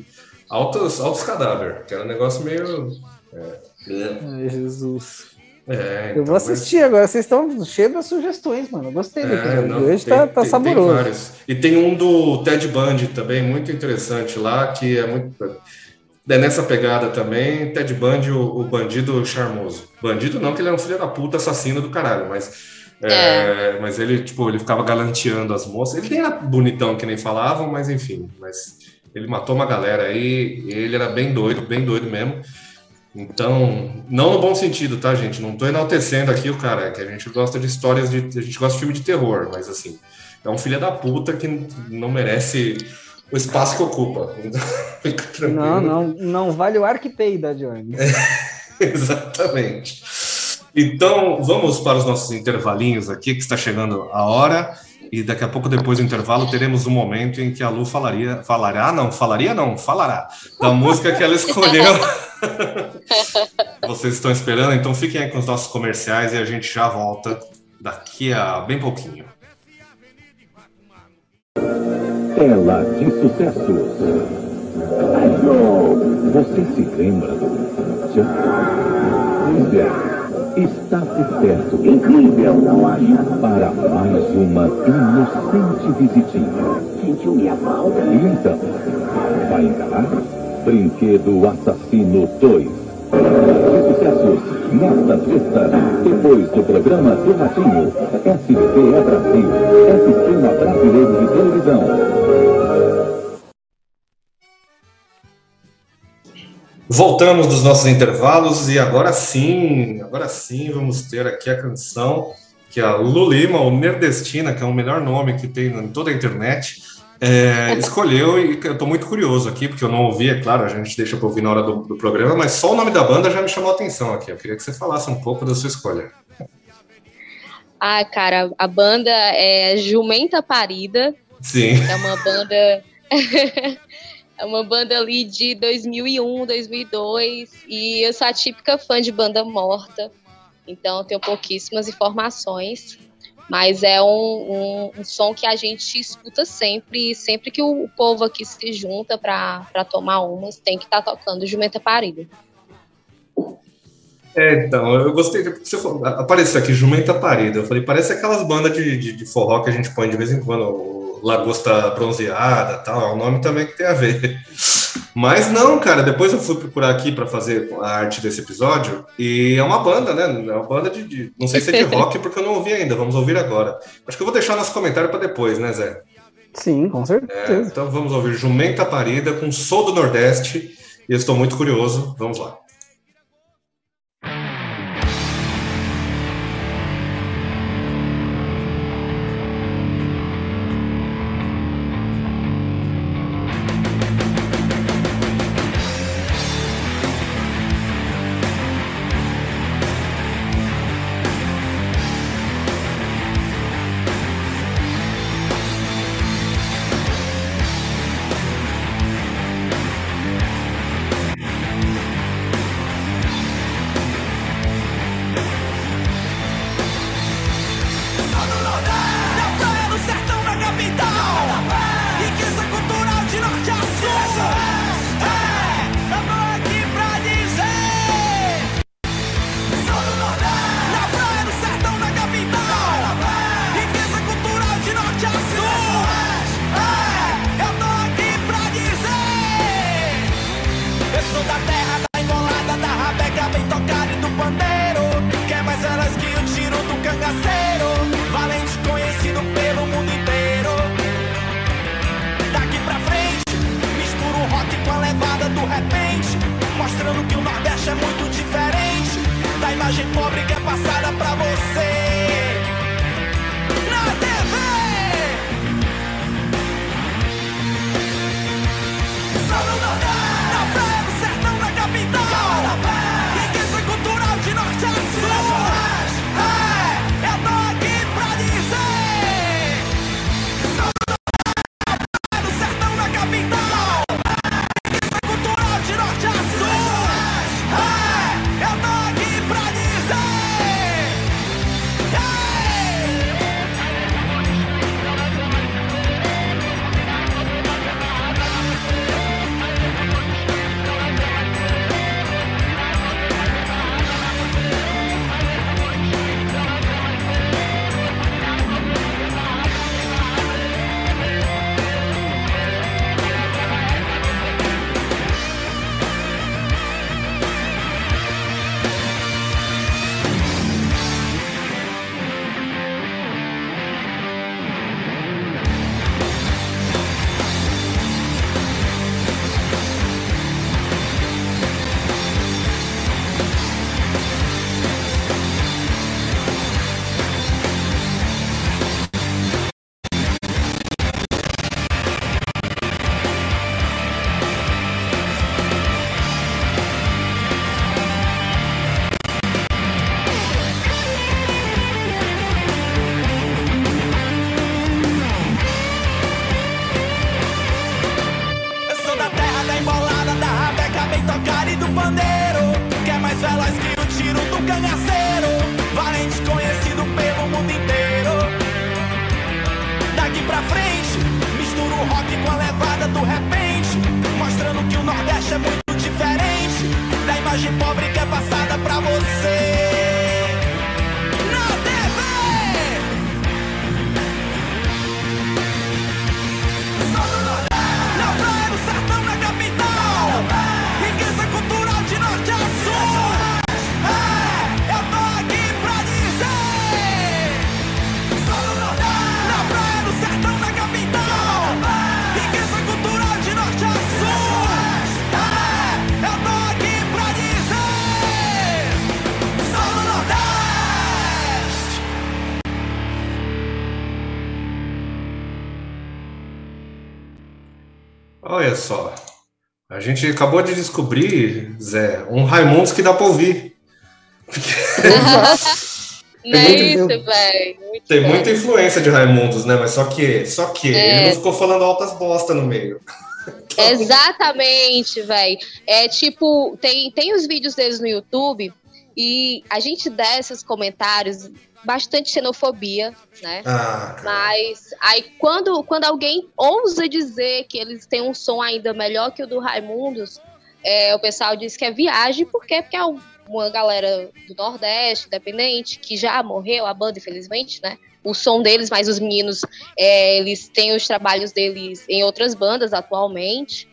altos, altos cadáveres, que era um negócio meio. É. Ai, Jesus. É, então, eu vou assistir mas... agora. Vocês estão cheios das sugestões, mano. Eu gostei do é, não, Hoje tem, tá, tá tem, saboroso. Tem vários. E tem um do Ted Bundy também, muito interessante lá, que é muito. É nessa pegada também, Ted Bundy, o, o, bandido charmoso. Bandido não, que ele é um filho da puta assassino do caralho, mas. É. É, mas ele, tipo, ele ficava galanteando as moças. Ele nem era bonitão, que nem falavam, mas enfim. Mas ele matou uma galera aí, ele era bem doido, bem doido mesmo. Então, não no bom sentido, tá, gente? Não tô enaltecendo aqui o cara, é que a gente gosta de histórias de. A gente gosta de filme de terror, mas assim, é um filho da puta que não merece o espaço que ocupa. <laughs> não, não, não vale o arquiteio da Johnny. É, <laughs> exatamente. Então, vamos para os nossos intervalinhos aqui, que está chegando a hora. E daqui a pouco, depois do intervalo, teremos um momento em que a Lu falaria, falará, ah, não, falaria não, falará, da música que ela <laughs> escolheu. <laughs> Vocês estão esperando? Então fiquem aí com os nossos comerciais e a gente já volta daqui a bem pouquinho. Tela de sucesso. Você se lembra do está por perto. Incrível, não acha? Para mais uma inocente visitinha. Sentiu minha falta? E então, vai encarar? Brinquedo Assassino 2. Sucessos nesta sexta, depois do programa do Ratinho. SBT é Brasil, é Sistema Brasileiro de Televisão. Voltamos dos nossos intervalos e agora sim, agora sim vamos ter aqui a canção que a Lu Lima, ou Nerdestina, que é o melhor nome que tem em toda a internet, é, escolheu e eu estou muito curioso aqui, porque eu não ouvi, é claro, a gente deixa para ouvir na hora do, do, programa, mas só o nome da banda já me chamou a atenção aqui. Eu queria que você falasse um pouco da sua escolha. Ah, cara, a banda é Jumenta Parida. Sim. É uma banda. <laughs> é uma banda ali de 2001, 2002. E eu sou a típica fã de banda morta. Então, tenho pouquíssimas informações. Mas é um, um, um, som que a gente escuta sempre, sempre que o, povo aqui se junta para tomar umas, tem que estar tá tocando Jumenta Parida. É, então, eu gostei você falou, apareceu aqui Jumenta Parida. Eu falei, parece aquelas bandas de, de, de, forró que a gente põe de vez em quando, Lagosta Bronzeada tal, é um nome também que tem a ver. Mas não, cara, depois eu fui procurar aqui para fazer a arte desse episódio e é uma banda, né? É uma banda de, de não sei se é de rock porque eu não ouvi ainda, vamos ouvir agora. Acho que eu vou deixar nosso comentário para depois, né, Zé? Sim, com certeza. É, então vamos ouvir Jumenta Parida com Sou do Nordeste e eu estou muito curioso. Vamos lá. Gente acabou de descobrir, Zé, um Raimundos que dá pra ouvir. Não <laughs> é isso, velho. Tem muita influência de Raimundos, né? Mas só que, só que é. ele não ficou falando altas bosta no meio. <laughs> Exatamente, velho. É tipo, tem, tem os vídeos deles no YouTube e a gente dá esses comentários bastante xenofobia, né? Ah, Mas aí quando, quando alguém ousa dizer que eles têm um som ainda melhor que o do Raimundos, é, o pessoal diz que é viagem, por quê? Porque é uma galera do Nordeste, independente, que já morreu, a banda, infelizmente, né? O som deles, mas os meninos, é, eles têm os trabalhos deles em outras bandas atualmente.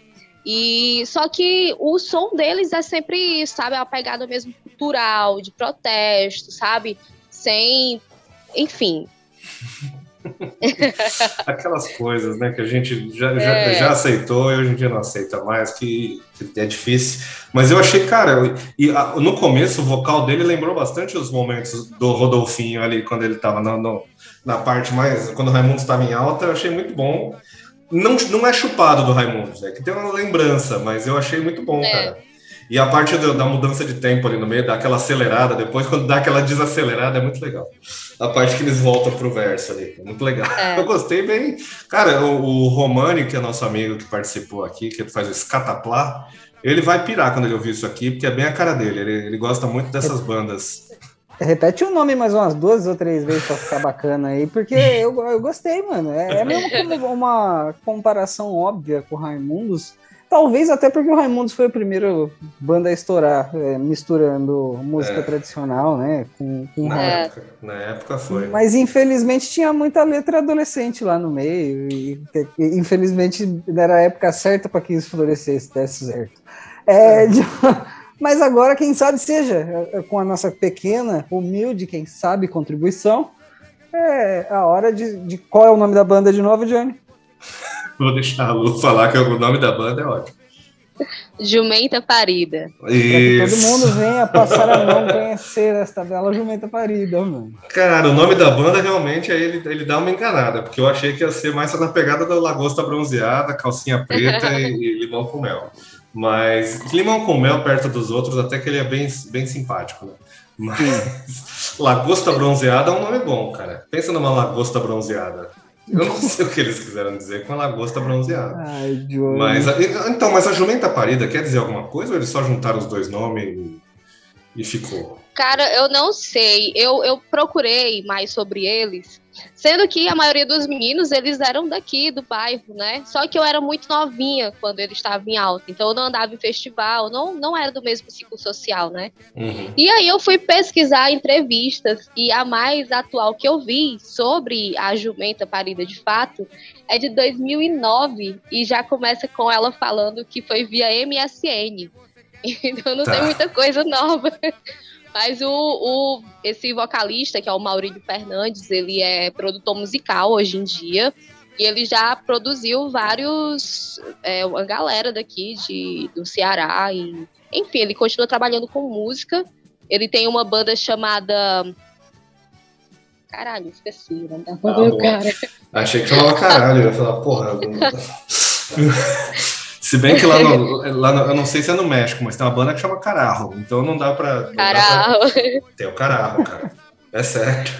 E só que o som deles é sempre sabe? É uma pegada mesmo cultural, de protesto, sabe? Sem. Enfim. <laughs> Aquelas coisas, né, que a gente já, é. já, já, aceitou e hoje em dia não aceita mais, que, que é difícil. Mas eu achei, cara, e a, no começo o vocal dele lembrou bastante os momentos do Rodolfinho ali, quando ele estava na parte mais. Quando o Raimundo estava em alta, eu achei muito bom. Não, não é chupado do Raimundo, é que tem uma lembrança, mas eu achei muito bom, é. cara. E a parte do, da mudança de tempo ali no meio, dá aquela acelerada, depois quando dá aquela desacelerada, é muito legal. A parte que eles voltam pro verso ali, é muito legal. É. Eu gostei bem. Cara, o, o, Romani, que é nosso amigo que participou aqui, que faz o Scataplá, ele vai pirar quando ele ouvir isso aqui, porque é bem a cara dele. Ele, ele gosta muito dessas bandas. Repete o nome mais umas duas ou três vezes pra ficar bacana aí, porque eu, eu gostei, mano. É, é mesmo <laughs> uma comparação óbvia com o Raimundos, Talvez até porque o Raimundos foi a primeira banda a estourar, é, misturando música é. tradicional, né? Com, com na, época, na época foi. Mas infelizmente tinha muita letra adolescente lá no meio. E, e infelizmente era a época certa para que isso florescesse, desse certo. É, <laughs> de... Mas agora, quem sabe seja, é, com a nossa pequena, humilde, quem sabe, contribuição, é a hora de, de qual é o nome da banda de novo, Johnny? <laughs> Vou deixar a Lu falar que o nome da banda é ótimo. Jumenta Parida. Isso. todo mundo venha passar a mão conhecer esta bela Jumenta Parida, mano. Cara, o nome da banda realmente aí ele, ele dá uma enganada, porque eu achei que ia ser mais na pegada da lagosta bronzeada, calcinha preta e, e, limão com mel. Mas limão com mel perto dos outros, até que ele é bem, bem simpático, né? Mas lagosta bronzeada é um nome bom, cara. Pensa numa lagosta bronzeada. Eu não sei o que eles quiseram dizer com a lagosta bronzeada. Ai, Johnny. Mas, então, mas a jumenta parida quer dizer alguma coisa ou eles só juntaram os dois nomes e, e ficou? Cara, eu não sei. Eu, eu procurei mais sobre eles Sendo que a maioria dos meninos, eles eram daqui, do bairro, né? Só que eu era muito novinha quando ele estava em alta. Então eu não andava em festival, não, não era do mesmo ciclo social, né? Uhum. E aí eu fui pesquisar entrevistas e a mais atual que eu vi sobre a jumenta parida de fato é de 2009 e já começa com ela falando que foi via MSN. <laughs> Então não tá. tem muita coisa nova. Mas o, o, esse vocalista, que é o Maurílio Fernandes, ele é produtor musical hoje em dia. E ele já produziu vários. É, uma galera daqui de, do Ceará. E, enfim, ele continua trabalhando com música. Ele tem uma banda chamada. Caralho, esqueci o nome da banda ah, do cara. Achei que falava caralho, eu ia falar, porra. <laughs> <laughs> Se bem que lá no, <laughs> lá no, Eu não sei se é no México, mas tem uma banda que chama Cararro. Então não dá pra. Cararro. Tem o Cararro, cara. É sério.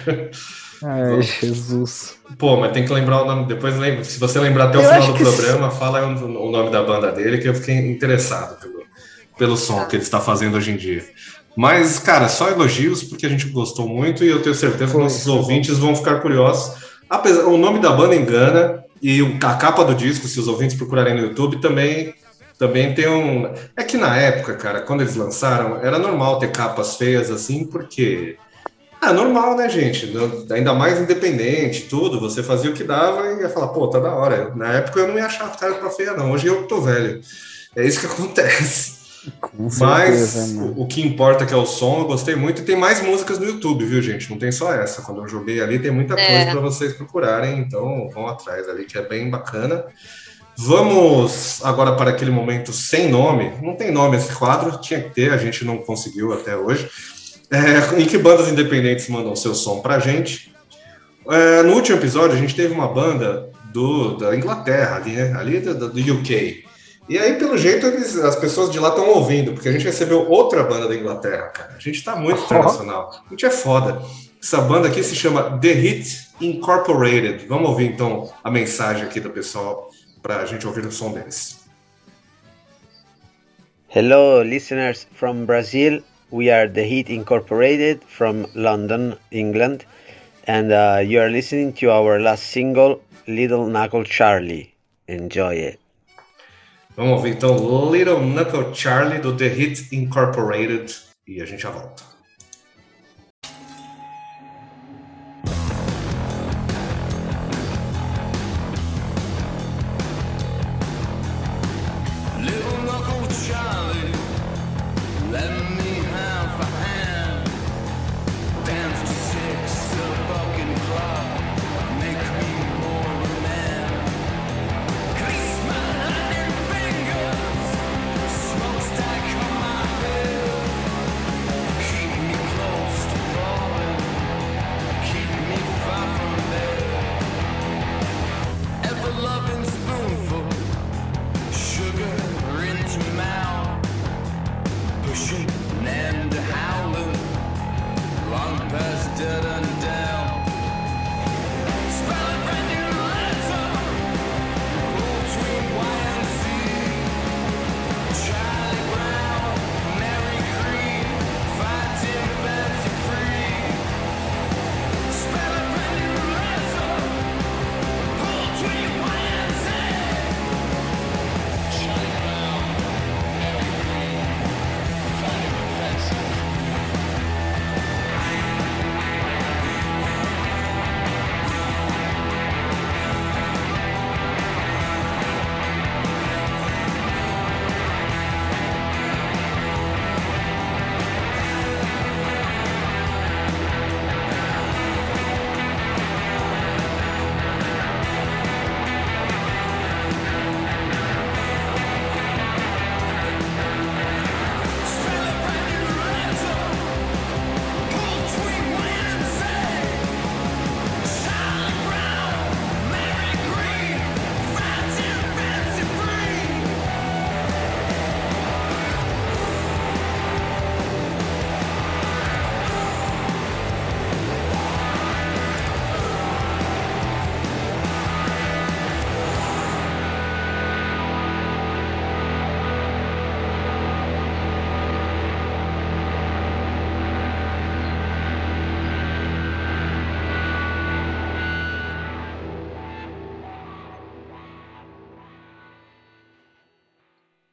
Ai, Jesus. Pô, mas tem que lembrar o nome. Depois lembra. Se você lembrar até o eu final do programa, fala o, o, nome da banda dele, que eu fiquei interessado pelo, pelo som que ele está fazendo hoje em dia. Mas, cara, só elogios, porque a gente gostou muito e eu tenho certeza que nossos ouvintes vão ficar curiosos. Apesar, o nome da banda engana, e a capa do disco, se os ouvintes procurarem no YouTube, também também tem um. É que na época, cara, quando eles lançaram, era normal ter capas feias assim, porque. Ah, normal, né, gente? Ainda mais independente, tudo. Você fazia o que dava e ia falar, pô, tá da hora. Na época eu não ia achar cara feia, não. Hoje eu tô velho. É isso que <laughs> acontece. Mas o, o, que importa que é o som, eu gostei muito. E tem mais músicas no YouTube, viu, gente? Não tem só essa. Quando eu joguei ali, tem muita coisa é. para vocês procurarem. Então, vão atrás ali, que é bem bacana. Vamos agora para aquele momento sem nome. Não tem nome esse quadro, tinha que ter, a gente não conseguiu até hoje. É, em que bandas independentes mandam seu som para a gente? É, no último episódio, a gente teve uma banda do, da Inglaterra, ali, né? ali do, do UK. E aí, pelo jeito, eles, as pessoas de lá estão ouvindo, porque a gente recebeu outra banda da Inglaterra, cara. A gente tá muito internacional. A gente é foda. Essa banda aqui se chama The Hit Incorporated. Vamos ouvir então a mensagem aqui do pessoal para a gente ouvir o som deles. Hello, listeners from Brazil. We are The Hit Incorporated from London, England, and uh, you are listening to our last single, Little Knuckle Charlie. Enjoy it. Vamos ouvir então Little Knuckle Charlie do The Hit Incorporated e a gente já volta.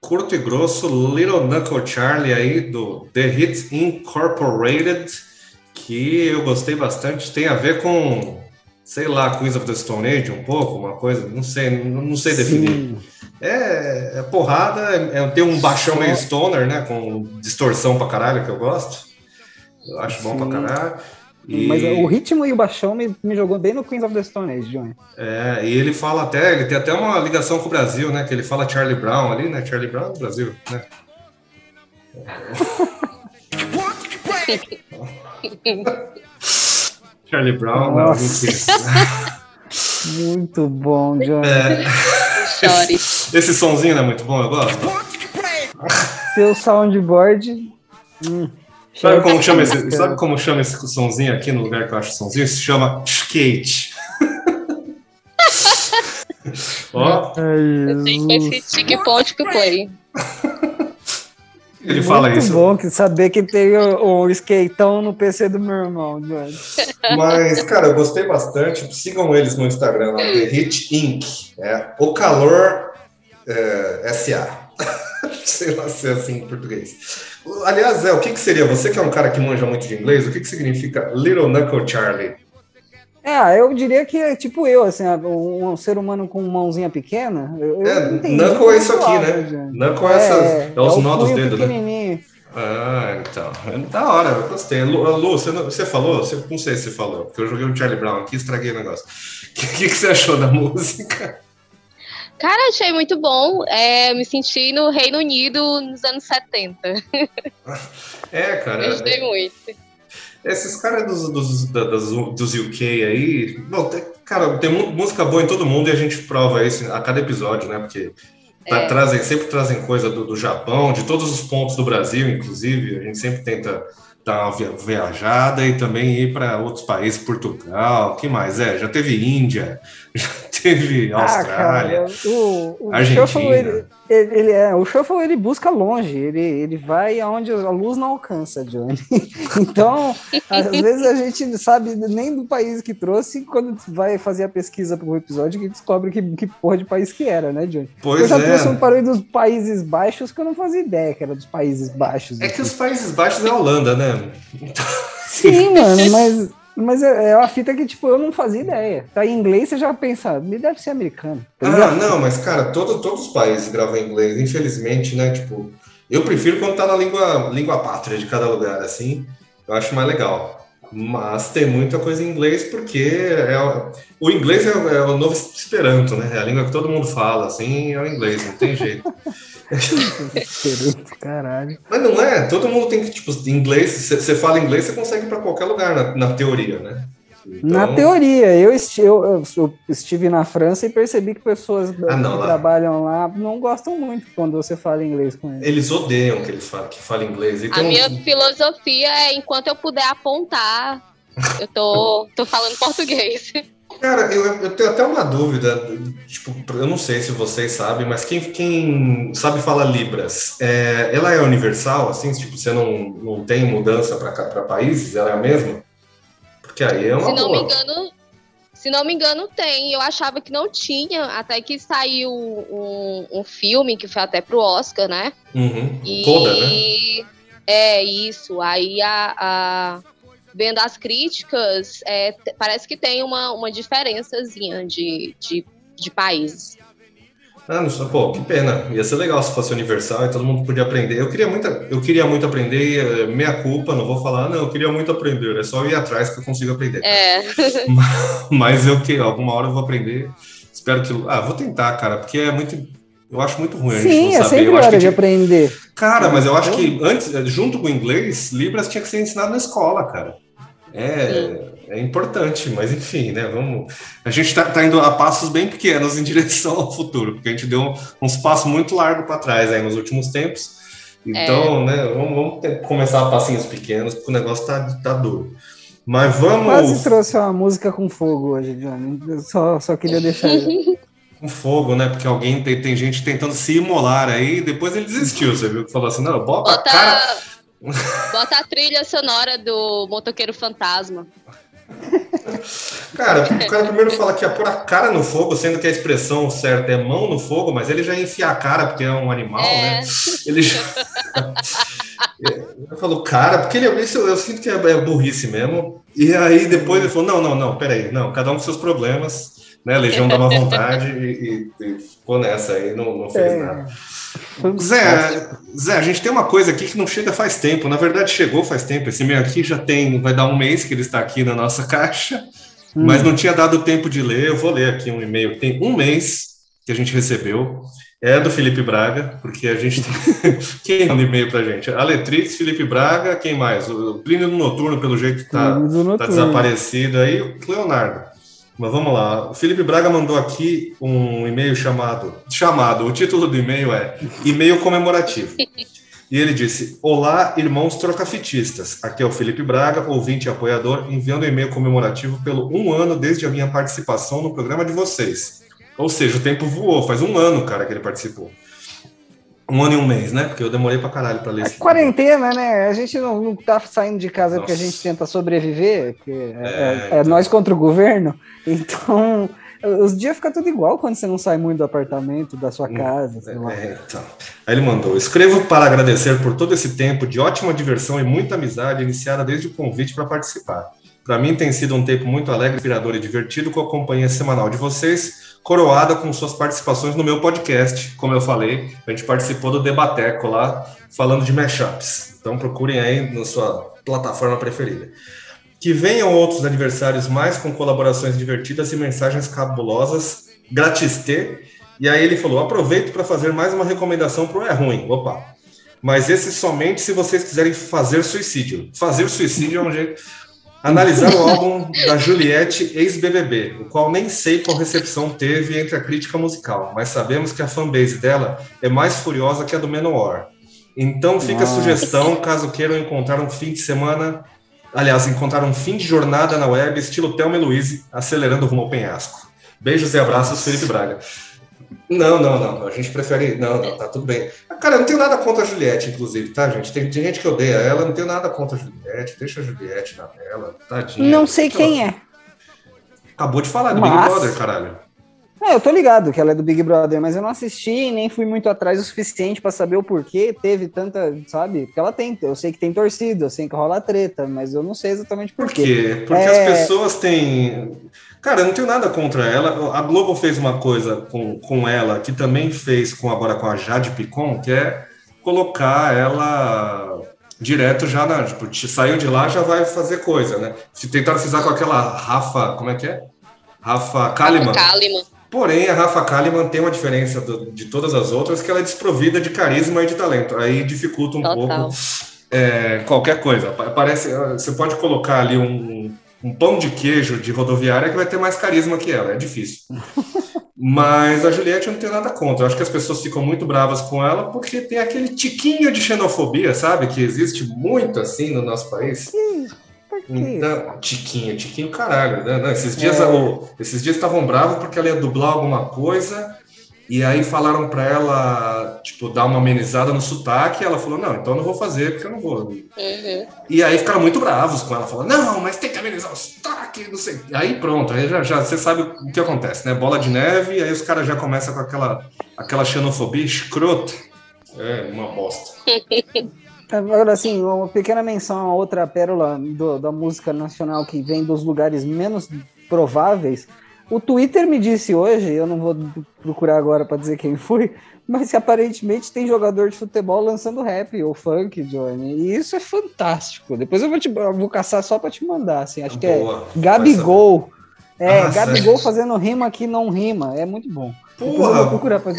Curto e grosso, Little Knuckle Charlie aí do The Hits Incorporated, que eu gostei bastante, tem a ver com, sei lá, Queens of the Stone Age um pouco, uma coisa, não sei, não, sei definir. É, é, porrada, é, é, tem um baixão meio stoner, né, com distorção pra caralho, que eu gosto. Eu acho Sim. bom pra caralho. E... Mas o ritmo e o baixão me, me jogou bem no Queens of the Stone Age, Johnny. É, e ele fala até, ele tem até uma ligação com o Brasil, né? Que ele fala Charlie Brown ali, né? Charlie Brown do Brasil, né? <laughs> Charlie Brown, não, <laughs> Muito bom, Johnny. É, <laughs> esse, esse sonzinho não é muito bom, eu gosto. Seu soundboard. Hum. Sabe como, chama esse, sabe como chama esse somzinho aqui no lugar que eu acho somzinho? Se chama skate. Ó. Tem esse tique ponte que play. Ele Muito fala isso. bom que saber que tem o, o skateão no PC do meu irmão, Mas, cara, eu gostei bastante. Sigam eles no Instagram, The Hit Inc. É, o Calor é, SA. <laughs> Sei lá se é assim em português. Aliás, Zé, o que, que seria? Você que é um cara que manja muito de inglês, o que, que significa Little Knuckle Charlie? É, eu diria que é tipo eu, assim, um, um ser humano com mãozinha pequena. Eu, é, knuckle é isso aqui, né? Knuckle é, essas, é, é os é nó dos dedos, né? Ah, então. É da hora, eu gostei. Lu, Lu você, você falou? Você, não sei se você falou, porque eu joguei o Charlie Brown aqui e estraguei o negócio. <laughs> O que, que, que você achou da <laughs> música? Cara, achei muito bom. É, me senti no Reino Unido nos anos 70. É, cara. Gostei muito. Esses caras dos, dos, dos, dos UK aí, bom, tem, cara, tem música boa em todo mundo e a gente prova isso a cada episódio, né? Porque tá, é. trazem, sempre trazem coisa do, do Japão, de todos os pontos do Brasil, inclusive, a gente sempre tenta dar uma viajada e também ir para outros países, Portugal, que mais? É, já teve Índia, <laughs> já teve Austrália, ah, cara, o, o Argentina. Ele, ele, ele, é, o Shuffle ele busca longe, ele, ele vai aonde a luz não alcança, Johnny. <laughs> então, às vezes a gente não sabe nem do país que trouxe, quando vai fazer a pesquisa para o episódio, que descobre que, que porra de país que era, né, Johnny? Pois eu já é. trouxe um barulho dos Países Baixos que eu não fazia ideia que era dos Países Baixos. É que os Países Baixos é a Holanda, né? Sim, mano, mas mas é, é uma fita que, tipo, eu não fazia ideia. Tá em inglês, você já pensa, me deve ser americano. Tá ah, não, mas, cara, todo, todos os países gravam em inglês, infelizmente, né? Tipo, eu prefiro quando tá na língua, língua pátria de cada lugar, assim. Eu acho mais legal. Mas tem muita coisa em inglês porque é, o inglês é, é o novo Esperanto, né? É a língua que todo mundo fala, assim, é o inglês, não tem jeito. Caralho. Mas não é, todo mundo tem que, tipo, inglês, você fala inglês, você consegue ir para qualquer lugar na, na teoria, né? Então... Na teoria, eu, esti eu, eu, estive na França e percebi que pessoas ah, não, que lá. trabalham lá não gostam muito quando você fala inglês com eles. Eles odeiam que eles falam, que falam inglês. Então... A minha filosofia é enquanto eu puder apontar, <laughs> eu tô, tô falando português. Cara, eu, eu, tenho até uma dúvida, tipo, eu não sei se vocês sabem, mas quem, quem sabe falar Libras, é, ela é universal, assim, tipo, você não, não tem mudança para países, ela é a mesma? Porque aí é uma Se não boa. me engano, se não me engano, tem. Eu achava que não tinha, até que saiu um, um filme que foi até pro Oscar, né? Uhum. E... Toda, né? É, isso. Aí a, a vendo as críticas, é, parece que tem uma, uma diferençazinha de, de, de países. Ah, não, pô, que pena. Ia ser legal se fosse universal e todo mundo podia aprender. Eu queria muito, eu queria muito aprender, e, meia culpa, não vou falar, não, eu queria muito aprender, é só ir atrás que eu consigo aprender. É. <laughs> Mas eu que alguma hora eu vou aprender. Espero que. Ah, vou tentar, cara, porque é muito. Eu acho muito ruim Sim, a gente não é saber. Sempre eu hora que, de aprender. Cara, mas eu acho que antes, junto com o inglês, Libras tinha que ser ensinado na escola, cara. É, é importante, mas enfim, né? Vamos. A gente está tá indo a passos bem pequenos em direção ao futuro, porque a gente deu uns passos muito largos para trás aí nos últimos tempos. Então, é. né? Vamos, vamos ter, começar a passinhos pequenos, porque o negócio tá, tá duro. Mas vamos. Quase trouxe uma música com fogo hoje, Johnny. Eu só, só queria deixar. <laughs> com fogo, né? Porque alguém tem, tem gente tentando se imolar aí, depois ele desistiu, você viu? Que falou assim: não, bota, bota... a cara <laughs> Bota a trilha sonora do Motoqueiro Fantasma. Cara, o cara primeiro fala que é pôr a cara no fogo, sendo que a expressão certa é mão no fogo, mas ele já ia enfiar a cara porque é um animal, é. né? Ele já. <laughs> eu falo, cara, porque ele, isso eu, eu sinto que é, é, burrice mesmo. E aí depois ele falou: não, não, não, peraí, não, cada um com seus problemas, né? Legião dá uma vontade e, e, e, ficou nessa aí, não, não fez é. nada. Zé, Zé, a gente tem uma coisa aqui que não chega faz tempo. Na verdade, chegou faz tempo. Esse e-mail aqui já tem, vai dar um mês que ele está aqui na nossa caixa, hum. mas não tinha dado tempo de ler. Eu vou ler aqui um e-mail que tem um mês que a gente recebeu. É do Felipe Braga, porque a gente tem. <laughs> quem manda e-mail pra gente? A Letrix, Felipe Braga, quem mais? O Plínio do Noturno, pelo jeito que tá, tá desaparecido aí, o Leonardo. Mas vamos lá. O Felipe Braga mandou aqui um e-mail chamado. Chamado. O título do e-mail é E-mail comemorativo. E ele disse: Olá, irmãos trocafitistas. Aqui é o Felipe Braga, ouvinte e apoiador, enviando um e-mail comemorativo pelo um ano desde a minha participação no programa de vocês. Ou seja, o tempo voou, faz um ano, cara, que ele participou. Um ano e um mês, né? Porque eu demorei pra caralho pra ler é quarentena, né? A gente não, não tá saindo de casa Nossa. porque a gente tenta sobreviver, que é, é, é, é nós contra o governo. <laughs> Então, os dias ficam tudo igual quando você não sai muito do apartamento, da sua hum, casa. Sei lá. É, então. Aí ele mandou: escrevo para agradecer por todo esse tempo de ótima diversão e muita amizade iniciada desde o convite para participar. Para mim tem sido um tempo muito alegre, inspirador e divertido com a companhia semanal de vocês, coroada com suas participações no meu podcast. Como eu falei, a gente participou do Debateco lá, falando de mashups. Então procurem aí na sua plataforma preferida. Que venham outros aniversários mais com colaborações divertidas e mensagens cabulosas, gratistê. E aí ele falou: aproveito para fazer mais uma recomendação para o É Ruim. Opa! mas esse somente se vocês quiserem fazer suicídio. Fazer suicídio é um jeito. Analisar o álbum da Juliette, ex-BBB, o qual nem sei qual recepção teve entre a crítica musical, mas sabemos que a fanbase dela é mais furiosa que a do Menor. Então fica Nossa. a sugestão, caso queiram encontrar um fim de semana, aliás, encontrar um fim de jornada na web, estilo Thelma e Louise, acelerando rumo ao penhasco. Beijos e abraços, Felipe Braga. Não, não, não. A gente prefere. Não, não, tá tudo bem. Cara, eu não tenho nada contra a Juliette, inclusive, tá, gente? Tem, tem gente que odeia ela, não tenho nada contra a Juliette. Deixa a Juliette na tela, tadinha. Não sei quem é. Acabou de falar do Mas... Big Brother, caralho. É, eu tô ligado que ela é do Big Brother, mas eu não assisti nem fui muito atrás o suficiente para saber o porquê teve tanta, sabe? Porque ela tem, eu sei que tem torcida, eu sei que rola treta, mas eu não sei exatamente por, por quê. quê? Porque é... as pessoas têm. Cara, eu não tenho nada contra ela. A Globo fez uma coisa com, com ela que também fez com agora com a Jade Picon, que é colocar ela direto já na. Tipo, saiu de lá, já vai fazer coisa, né? Se tentaram fazer com aquela Rafa, como é que é? Rafa Kalimann. Rafa Kalimann Porém, a Rafa Kalimann tem uma diferença do, de todas as outras, que ela é desprovida de carisma e de talento. Aí dificulta um Total. pouco é, qualquer coisa. Parece, você pode colocar ali um, um pão de queijo de rodoviária que vai ter mais carisma que ela. É difícil. <laughs> Mas a Juliette eu não tenho nada contra. Eu acho que as pessoas ficam muito bravas com ela porque tem aquele tiquinho de xenofobia, sabe? Que existe muito assim no nosso país. Sim. Então, tiquinho, tiquinho, caralho. Né? Não, esses dias é. esses dias estavam bravos porque ela ia dublar alguma coisa e aí falaram para ela, tipo, dar uma amenizada no sotaque, e ela falou, não, então eu não vou fazer, porque eu não vou. Uhum. E aí ficaram muito bravos com ela, falando, não, mas tem que amenizar o sotaque, não sei. Aí pronto, aí já, já você sabe o que acontece, né? Bola de neve, e aí os caras já começam com aquela, aquela xenofobia escrota. É, uma bosta. <laughs> Agora, assim, uma pequena menção a outra pérola do, da música nacional que vem dos lugares menos prováveis. O Twitter me disse hoje, eu não vou procurar agora para dizer quem foi, mas que aparentemente tem jogador de futebol lançando rap ou funk, Johnny. E isso é fantástico. Depois eu vou, te, eu vou caçar só para te mandar, assim. Acho Boa. que é Gabigol. É, ah, Gabigol fazendo rima que não rima. É muito bom. Porra. Depois eu vou procurar pra...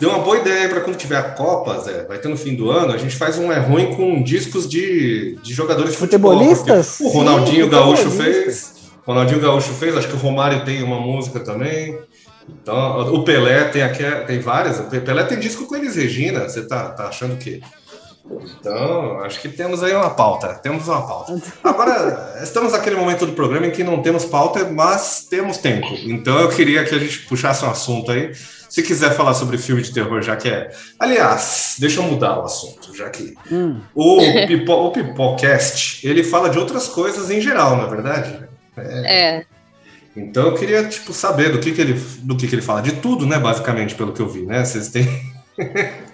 Deu uma boa ideia para quando tiver a Copa, Zé, vai ter no fim do ano, a gente faz um é ruim com discos de, de jogadores de futebol. Futebolistas? O Ronaldinho Sim, Gaúcho fez, Ronaldinho Gaúcho fez, acho que o Romário tem uma música também. Então, o Pelé tem aqui, tem várias. O Pelé tem disco com eles, Regina. Você tá, tá achando que então, acho que temos aí uma pauta. Temos uma pauta. Agora, estamos naquele momento do programa em que não temos pauta, mas temos tempo. Então, eu queria que a gente puxasse um assunto aí. Se quiser falar sobre filme de terror, já que é. Aliás, deixa eu mudar o assunto, já que. Hum. O, Pipo, o Pipocast, ele fala de outras coisas em geral, na é verdade? É. é. Então eu queria, tipo, saber do que, que ele do que, que ele fala. De tudo, né? Basicamente, pelo que eu vi, né? Vocês têm. <laughs>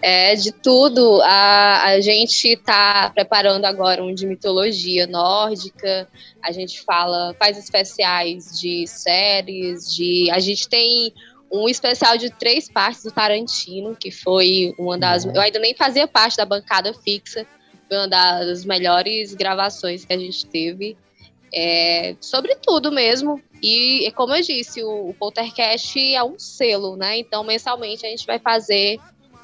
É, de tudo. A, a gente está preparando agora um de mitologia nórdica. A gente fala, faz especiais de séries, de. A gente tem um especial de três partes do Tarantino, que foi uma das. Eu ainda nem fazia parte da bancada fixa, foi uma das melhores gravações que a gente teve. É, sobre tudo mesmo. E, como eu disse, o, o Poltercast é um selo, né? Então, mensalmente a gente vai fazer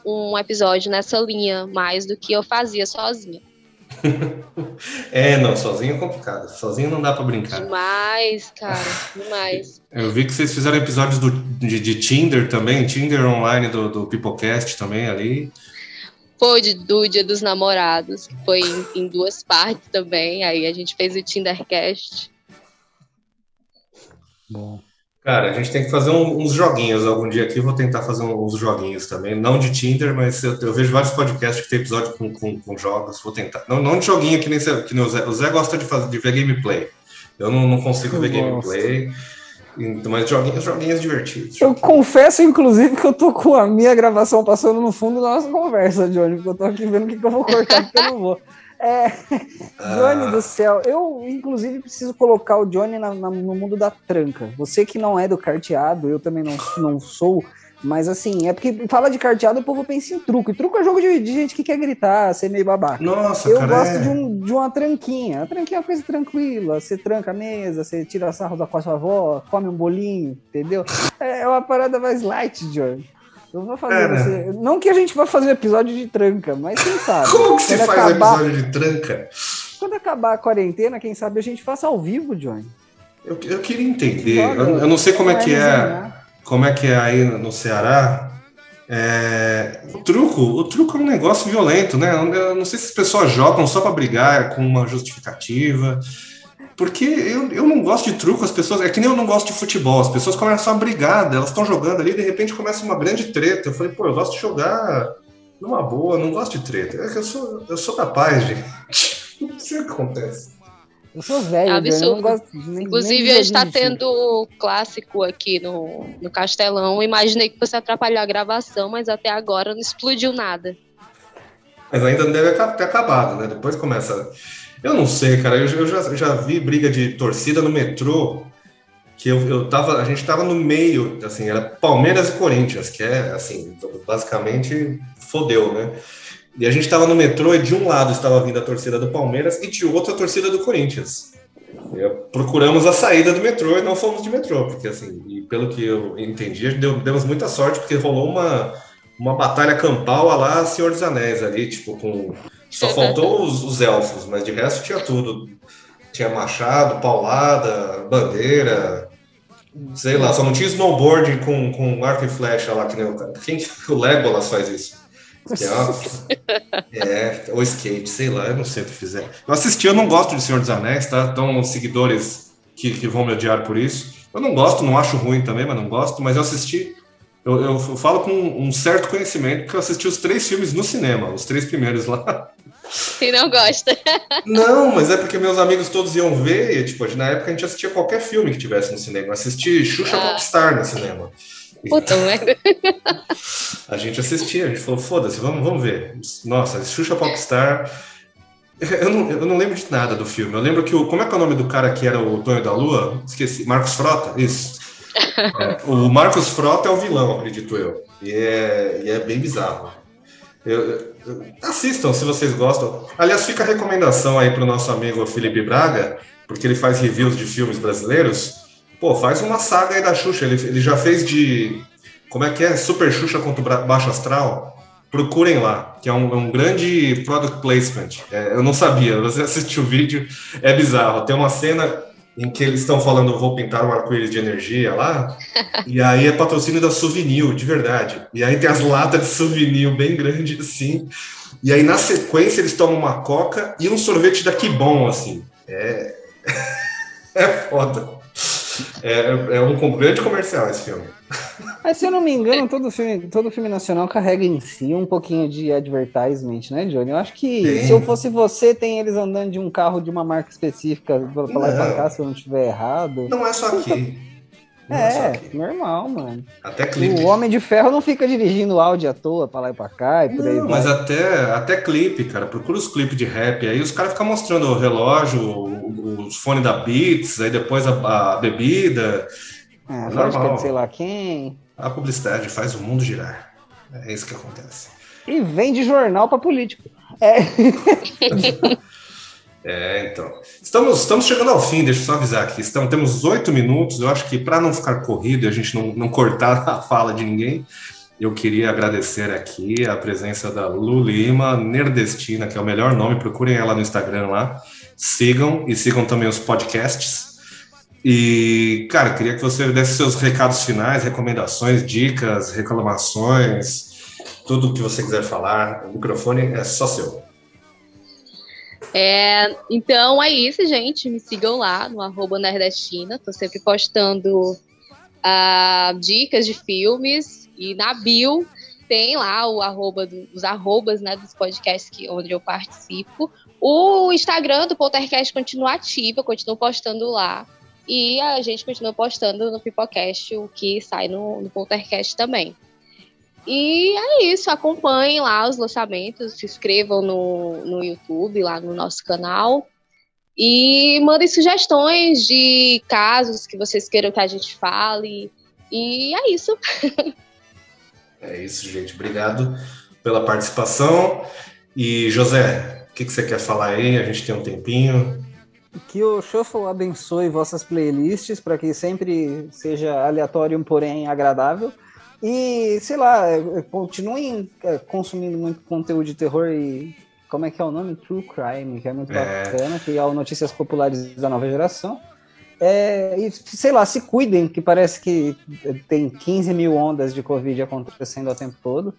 um episódio nessa linha mais do que eu fazia sozinha. <laughs> é, não, sozinho é complicado. Sozinho não dá para brincar. Demais, cara, demais. <laughs> Eu vi que vocês fizeram episódios do, de, de Tinder também, Tinder online do, do Peoplecast também ali. Foi de, do Dia dos Namorados, que foi em, em duas partes também. Aí a gente fez o Tindercast. Bom. Cara, a gente tem que fazer um, uns joguinhos algum dia aqui. Vou tentar fazer uns joguinhos também. Não de Tinder, mas eu, eu vejo vários podcasts que tem episódio com, com, com, jogos. Vou tentar. Não, não de joguinho que nem, que nem o Zé. O Zé gosta de, fazer, de ver gameplay. Eu não, não consigo eu ver gosto. gameplay. Então, mas joguinhos, joguinhos divertidos. Eu confesso, inclusive, que eu tô com a minha gravação passando no fundo da nossa conversa, Johnny, porque eu tô aqui vendo o que, que eu vou cortar, porque eu não vou. É, Johnny ah. do céu, eu inclusive preciso colocar o Johnny na, na, no mundo da tranca. Você que não é do carteado, eu também não, não sou, mas assim, é porque fala de carteado, o povo pensa em truco. E truco é jogo de, de gente que quer gritar, ser meio babaca. Nossa, Eu cara, gosto é... de, um, de uma tranquinha. A tranquinha é uma coisa tranquila. Você tranca a mesa, você tira sarro da com a sua avó, come um bolinho, entendeu? É uma parada mais light, Johnny. Eu vou fazer você. Não que a gente vá fazer episódio de tranca, mas quem sabe? Como que se faz acabar... episódio de tranca? Quando acabar a quarentena, quem sabe a gente faça ao vivo, Johnny. Eu, eu queria entender. Eu, eu, não sei como é que é. Como é que é aí no Ceará. É, o truco, o truco é um negócio violento, né? Eu não sei se as pessoas jogam só para brigar com uma justificativa. Porque eu, eu não gosto de truco, as pessoas. É que nem eu não gosto de futebol, as pessoas começam a brigar, elas estão jogando ali, de repente começa uma grande treta. Eu falei, pô, eu gosto de jogar numa boa, não gosto de treta. É eu sou, eu sou da paz, <laughs> gente. Não sei o que acontece. Eu sou velho, é absurdo. eu não gosto nem, Inclusive, nem hoje está tendo clássico aqui no, no Castelão. Imaginei que fosse atrapalhar a gravação, mas até agora não explodiu nada. Mas ainda não deve ter acabado, né? Depois começa. Eu não sei, cara. Eu, eu já, já vi briga de torcida no metrô que eu, eu tava, a gente tava no meio, assim, era Palmeiras e Corinthians, que é, assim, basicamente fodeu, né? E a gente estava no metrô e de um lado estava vindo a torcida do Palmeiras e de outro a torcida do Corinthians. E procuramos a saída do metrô e não fomos de metrô, porque assim, e pelo que eu entendi, deu, demos muita sorte, porque rolou uma, uma batalha campal lá Senhor dos Anéis ali, tipo, com. Só faltou os, os elfos, mas de resto tinha tudo. Tinha machado, paulada, bandeira, sei lá, só não tinha snowboard com, com arco e flecha lá, que nem o, quem, o Legolas faz isso. É, <laughs> é, ou skate, sei lá, eu não sei o que fizer. Eu assisti, eu não gosto de Senhor dos Anéis, tá? Então, seguidores que, que vão me odiar por isso. Eu não gosto, não acho ruim também, mas não gosto, mas eu assisti. Eu, eu, falo com um certo conhecimento, porque eu assisti os três filmes no cinema, os três primeiros lá. <laughs> E não gosta. <laughs> Não, mas é porque meus amigos todos iam ver, e, tipo, na época a gente assistia qualquer filme que tivesse no cinema. Assisti Xuxa ah. Popstar no cinema. Puta <laughs> merda. A gente assistia, a gente falou, foda-se, vamos, vamos ver. Nossa, Xuxa Popstar. Eu não, eu não lembro de nada do filme. Eu lembro que o. Como é que é o nome do cara que era o Tonho da Lua? Esqueci. Marcos Frota? Isso. É, <laughs> o Marcos Frota é o vilão, acredito eu. E é, e é bem bizarro. Eu, eu, assistam se vocês gostam. Aliás, fica a recomendação aí para o nosso amigo Felipe Braga, porque ele faz reviews de filmes brasileiros. Pô, faz uma saga aí da Xuxa. Ele, ele já fez de. Como é que é? Super Xuxa contra o Baixo Astral. Procurem lá, que é um, é um grande product placement. É, eu não sabia, você assistiu o vídeo, é bizarro. Tem uma cena em que eles estão falando vou pintar um arco-íris de energia lá, <laughs> e aí é patrocínio da Souvenir, de verdade. E aí tem as latas de Souvenir bem grandes assim, e aí na sequência eles tomam uma coca e um sorvete da Kibon, assim. É, <laughs> é foda. É, é um grande comercial esse filme. Mas se eu não me engano, todo filme, todo filme nacional carrega em si um pouquinho de advertisement, né, Johnny? Eu acho que tem. se eu fosse você, tem eles andando de um carro de uma marca específica pra lá e pra cá, se eu não estiver errado. Não é só aqui. É, é normal, mano. Até clipe. O Homem de Ferro não fica dirigindo áudio à toa pra lá e pra cá e por aí. Não, mas até, até clipe, cara. Procura os clipes de rap. Aí os caras ficam mostrando o relógio, os fones da Beats, aí depois a, a bebida. É, é normal. sei lá quem. A publicidade faz o mundo girar. É isso que acontece. E vende jornal para político. É. <laughs> é, então. Estamos, estamos chegando ao fim, deixa eu só avisar aqui. Estamos, temos oito minutos. Eu acho que para não ficar corrido e a gente não, não cortar <laughs> a fala de ninguém, eu queria agradecer aqui a presença da Lu Lima, Nerdestina, que é o melhor nome. Procurem ela no Instagram lá. Sigam e sigam também os podcasts. E, cara, queria que você desse seus recados finais, recomendações, dicas, reclamações, tudo o que você quiser falar. O microfone é só seu. É, então é isso, gente. Me sigam lá no arroba Nerdestina. Tô sempre postando uh, dicas de filmes. E na bio tem lá o arroba os arrobas né, dos podcasts que, onde eu participo. O Instagram do Poltercast continua ativo, eu continuo postando lá. E a gente continua postando no Pipocast o que sai no, no Poltercast também. E é isso, acompanhem lá os lançamentos, se inscrevam no, no YouTube, lá no nosso canal. E mandem sugestões de casos que vocês queiram que a gente fale. E é isso. é isso, gente. Obrigado pela participação. E, José, o que, que você quer falar aí? A gente tem um tempinho. Que o Shuffle abençoe vossas playlists para que sempre seja aleatório, porém agradável. E, sei lá, continuem é, consumindo muito conteúdo de terror e. Como é que é o nome? True Crime, que é muito é. bacana, que é o Notícias Populares da Nova Geração. É, e, sei lá, se cuidem, que parece que tem 15 mil ondas de Covid acontecendo o tempo todo.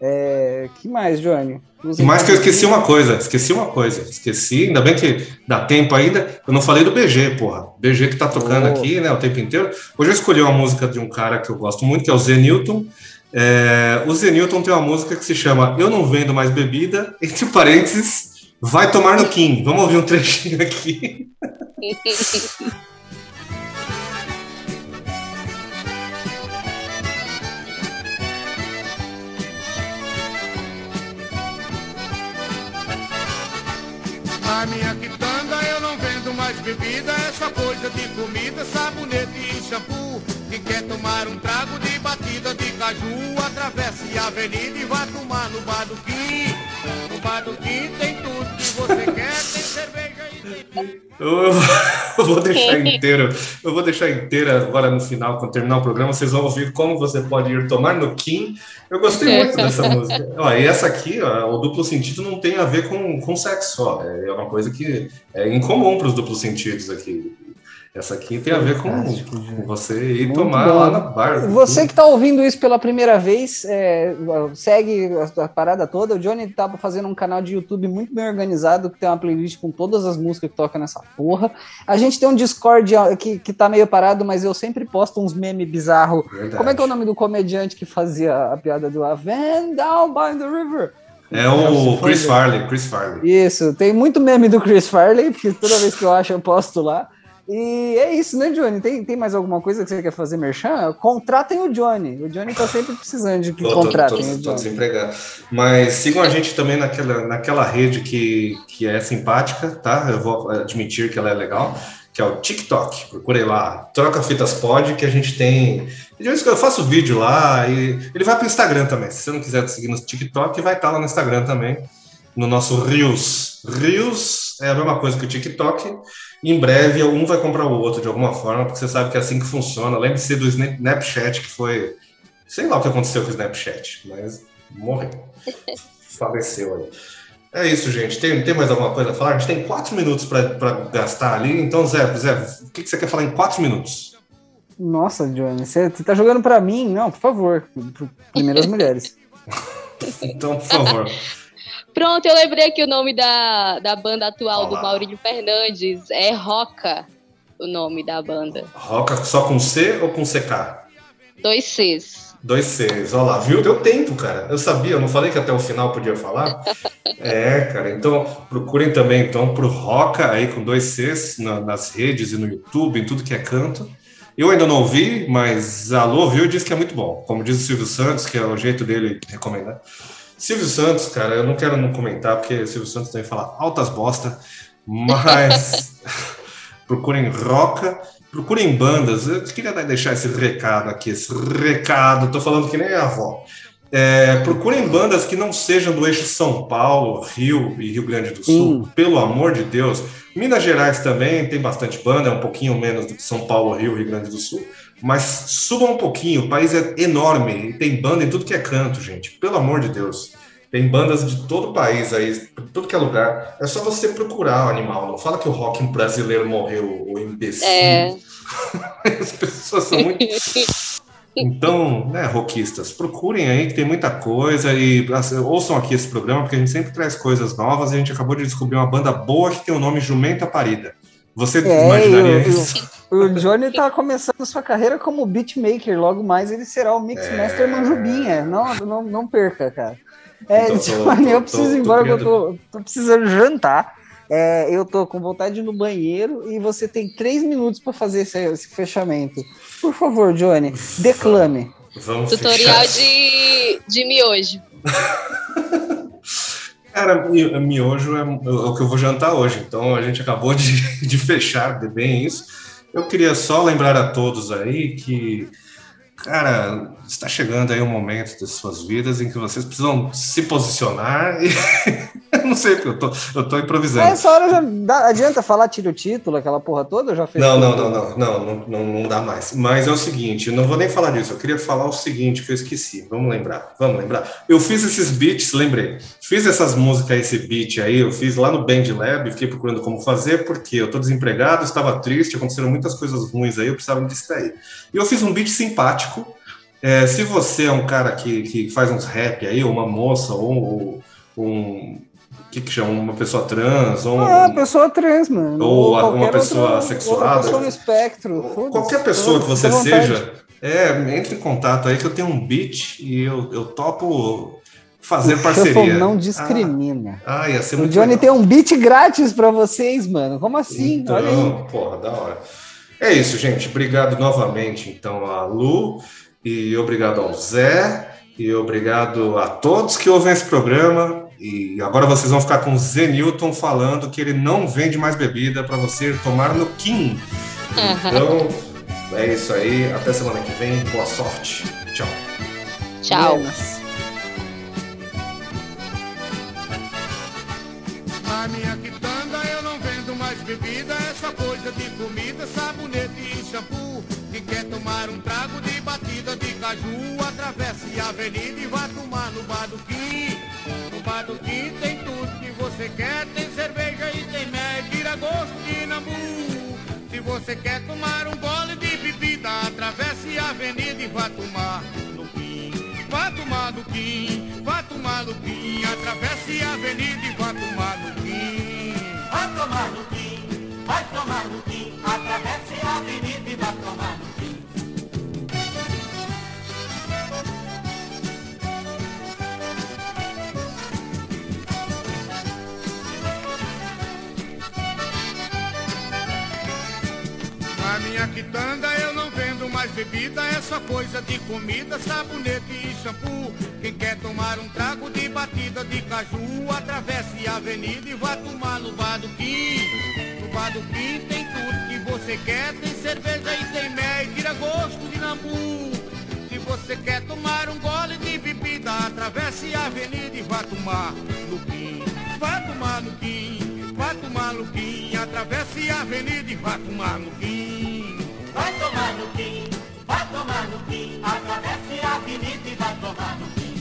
É, que mais, Johnny? E mais que eu esqueci uma coisa, esqueci uma coisa, esqueci, ainda bem que dá tempo ainda, eu não falei do BG, porra. BG que tá tocando oh. aqui, né, o tempo inteiro. Hoje eu escolhi uma música de um cara que eu gosto muito, que é o Zé Newton. É, o Zé Newton tem uma música que se chama Eu Não Vendo Mais Bebida, entre parênteses, vai tomar no Kim. Vamos ouvir um trechinho aqui. <laughs> Na minha quitanda eu não vendo mais bebida, é só coisa de comida, sabonete e shampoo. Quem quer tomar um trago de batida de caju, atravesse a avenida e vá tomar no bar do Kim. No bar do Kim tem tudo que você quer, tem cerveja e tem... Eu, vou deixar inteiro, eu vou deixar inteira agora no final, quando terminar o programa, vocês vão ouvir como você pode ir tomar no Kim. Eu gostei muito dessa música. Ó, e essa aqui, ó, o duplo sentido não tem a ver com, com sexo, ó. É uma coisa que é incomum para os duplos sentidos aqui. Essa aqui tem a ver com, com você ir Muito tomar bom. lá na bar. Você que está ouvindo isso pela primeira vez, é, segue a, a, parada toda. O Johnny tá fazendo um canal de YouTube muito bem organizado, que tem uma playlist com todas as músicas que toca nessa porra. A gente tem um Discord que, que tá meio parado, mas eu sempre posto uns memes bizarros. Como é que é o nome do comediante que fazia a piada do Van Down by the River? É o Chris Farley, Chris Farley. Isso, tem muito meme do Chris Farley, porque toda vez que eu acho eu posto lá. E é isso, né, Johnny? Tem, tem mais alguma coisa que você quer fazer, Merchan? Contratem o Johnny. O Johnny tá sempre precisando de que tô, contratem tô, tô, o Johnny. Tô desempregado. Mas sigam a gente também naquela, naquela rede que, que é simpática, tá? Eu vou admitir que ela é legal, que é o TikTok. Procurei lá, Troca Fitas Pod, que a gente tem. Eu faço vídeo lá e ele vai para o Instagram também. Se você não quiser seguir no TikTok, vai estar tá lá no Instagram também, no nosso Reels. Reels é a mesma coisa que o TikTok em breve um vai comprar o outro de alguma forma, porque você sabe que é assim que funciona. Lembre-se do Snapchat, que foi. Sei lá o que aconteceu com o Snapchat, mas morreu. <laughs> Faleceu aí. É isso, gente. Tem, tem mais alguma coisa a falar? A gente tem quatro minutos para gastar ali. Então, Zé, Zé, o que, que você quer falar em quatro minutos? Nossa, Johnny, você, você tá jogando para mim? Não, por favor. Primeiras mulheres. <laughs> então, por favor. <laughs> Pronto, eu lembrei que o nome da, da banda atual Olá. do Maurílio Fernandes é Roca, o nome da banda. Roca só com C ou com CK? Dois Cs. Dois Cs, olha lá, viu? Deu tempo, cara. Eu sabia, eu não falei que até o final podia falar. <laughs> é, cara, então procurem também então pro Roca aí com dois Cs na, nas redes e no YouTube, em tudo que é canto. Eu ainda não ouvi, mas a Lu ouviu e disse que é muito bom. Como diz o Silvio Santos, que é o jeito dele de recomendar. Silvio Santos, cara, eu não quero não comentar, porque Silvio Santos também fala altas bosta, mas <laughs> procurem roca, procurem bandas. Eu queria deixar esse recado aqui, esse recado, tô falando que nem a avó. É, procurem bandas que não sejam do eixo São Paulo, Rio e Rio Grande do Sul, Sim. pelo amor de Deus. Minas Gerais também tem bastante banda, é um pouquinho menos do que São Paulo, Rio e Rio Grande do Sul. Mas suba um pouquinho, o país é enorme, tem banda em tudo que é canto, gente. Pelo amor de Deus. Tem bandas de todo o país aí, tudo que é lugar. É só você procurar o animal. Não fala que o rock brasileiro morreu, o imbecil. É. <laughs> As pessoas são muito. <laughs> Então, né, rockistas, procurem aí que tem muita coisa e assim, ouçam aqui esse programa, porque a gente sempre traz coisas novas. A gente acabou de descobrir uma banda boa que tem o nome Jumenta Parida. Você é, imaginaria eu, isso? O Johnny está começando sua carreira como beatmaker, logo mais ele será o Mixmaster é... Manjubinha. Não, não, não perca, cara. É, então, Johnny, tô, <laughs> eu preciso ir embora, eu tô, tô precisando jantar. É, eu tô com vontade de ir no banheiro e você tem três minutos para fazer esse, esse, fechamento. Por favor, Johnny, declame. Vamos Tutorial de, de miojo. <laughs> Cara, miojo é, é o que eu vou jantar hoje, então a gente acabou de, <laughs> de fechar bem isso. Eu queria só lembrar a todos aí que Cara, está chegando aí um momento das suas vidas em que vocês precisam se posicionar e <laughs> não sei, eu tô, eu tô improvisando. Essa hora já dá, adianta falar, tira o título, aquela porra toda, já fez não, não, não, não, não, não, não, dá mais. Mas é o seguinte, eu não vou nem falar disso, eu queria falar o seguinte que eu esqueci. Vamos lembrar, vamos lembrar. Eu fiz esses beats, lembrei. Fiz essas músicas, esse beat aí, eu fiz lá no Band Lab, fiquei procurando como fazer, porque eu tô desempregado, estava triste, aconteceram muitas coisas ruins aí, eu precisava me distrair. E eu fiz um beat simpático é, se você é um cara que, que faz uns rap aí, ou uma moça, ou, ou um. O que, que chama? Uma pessoa trans, ou. Ah, um, pessoa trans, mano. Ou, ou uma pessoa sexuada. pessoa no espectro. Qualquer pessoa que você seja, é, entre em contato aí que eu tenho um beat e eu, eu topo fazer o parceria. <laughs> não discrimina. Ah, ah, ia ser muito O Johnny legal. tem um beat grátis para vocês, mano. Como assim? Então, Olha aí. porra, da hora. É isso, gente. Obrigado novamente, então, a Lu. E obrigado ao Zé, e obrigado a todos que ouvem esse programa. E agora vocês vão ficar com o Zé Newton falando que ele não vende mais bebida para você tomar no Kim. Então, é isso aí. Até semana que vem. Boa sorte. Tchau. Tchau. Na minha quitanda eu não vendo mais bebida, só coisa de comida, sabonete e shampoo. Quem quer tomar um trago de batida de caju, atravesse a avenida e vá tomar no Baduquim. No Baduquim tem tudo que você quer, tem cerveja e tem mel, tira gosto de nambu. Se você quer tomar um gole de bebida, atravesse a avenida e vá tomar no Quim. Vá tomar no Quim, vá tomar no Quim, atravesse a avenida e vá tomar no Quim. Vá tomar no Quim, vai tomar no Quim, atravesse a avenida e vá tomar no Quim. Na minha quitanda eu não mais bebida, é só coisa de comida, sabonete e shampoo. Quem quer tomar um trago de batida de caju, atravesse a avenida e vá tomar no Baduquim. No Baduquim tem tudo que você quer, tem cerveja e tem mel e tira gosto de nambu. Se você quer tomar um gole de bebida, atravesse a avenida e vá tomar no Quim. Vá tomar no Quim, vá tomar no Quim, atravesse a avenida e vá tomar no Quim. Vai tomar no Quim, vai tomar no Quim, atravesse a avenida e vai tomar no Quim.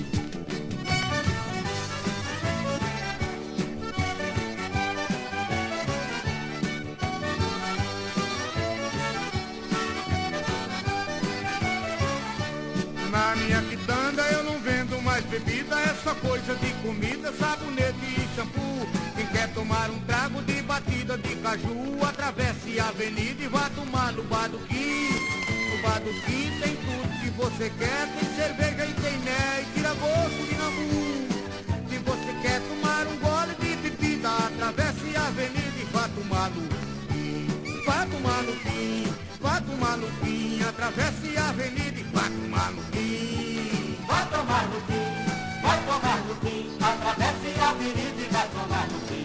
Na minha quitanda eu não vendo mais bebida, é só coisa de comida, sabonete e shampoo. Tomar um trago de batida de caju, atravesse a avenida e vá tomar no Baduquim. No Baduquim tem tudo que você quer, tem cerveja e tem mel e tira gosto de nambu. Se você quer tomar um gole de bebida, atravesse a avenida e vá tomar no Quim. Vá tomar no Quim, vá tomar no Quim, atravesse a avenida e vá tomar no Quim. Vai tomar no vai tomar no Quim, atravesse a avenida e vai tomar no Quim.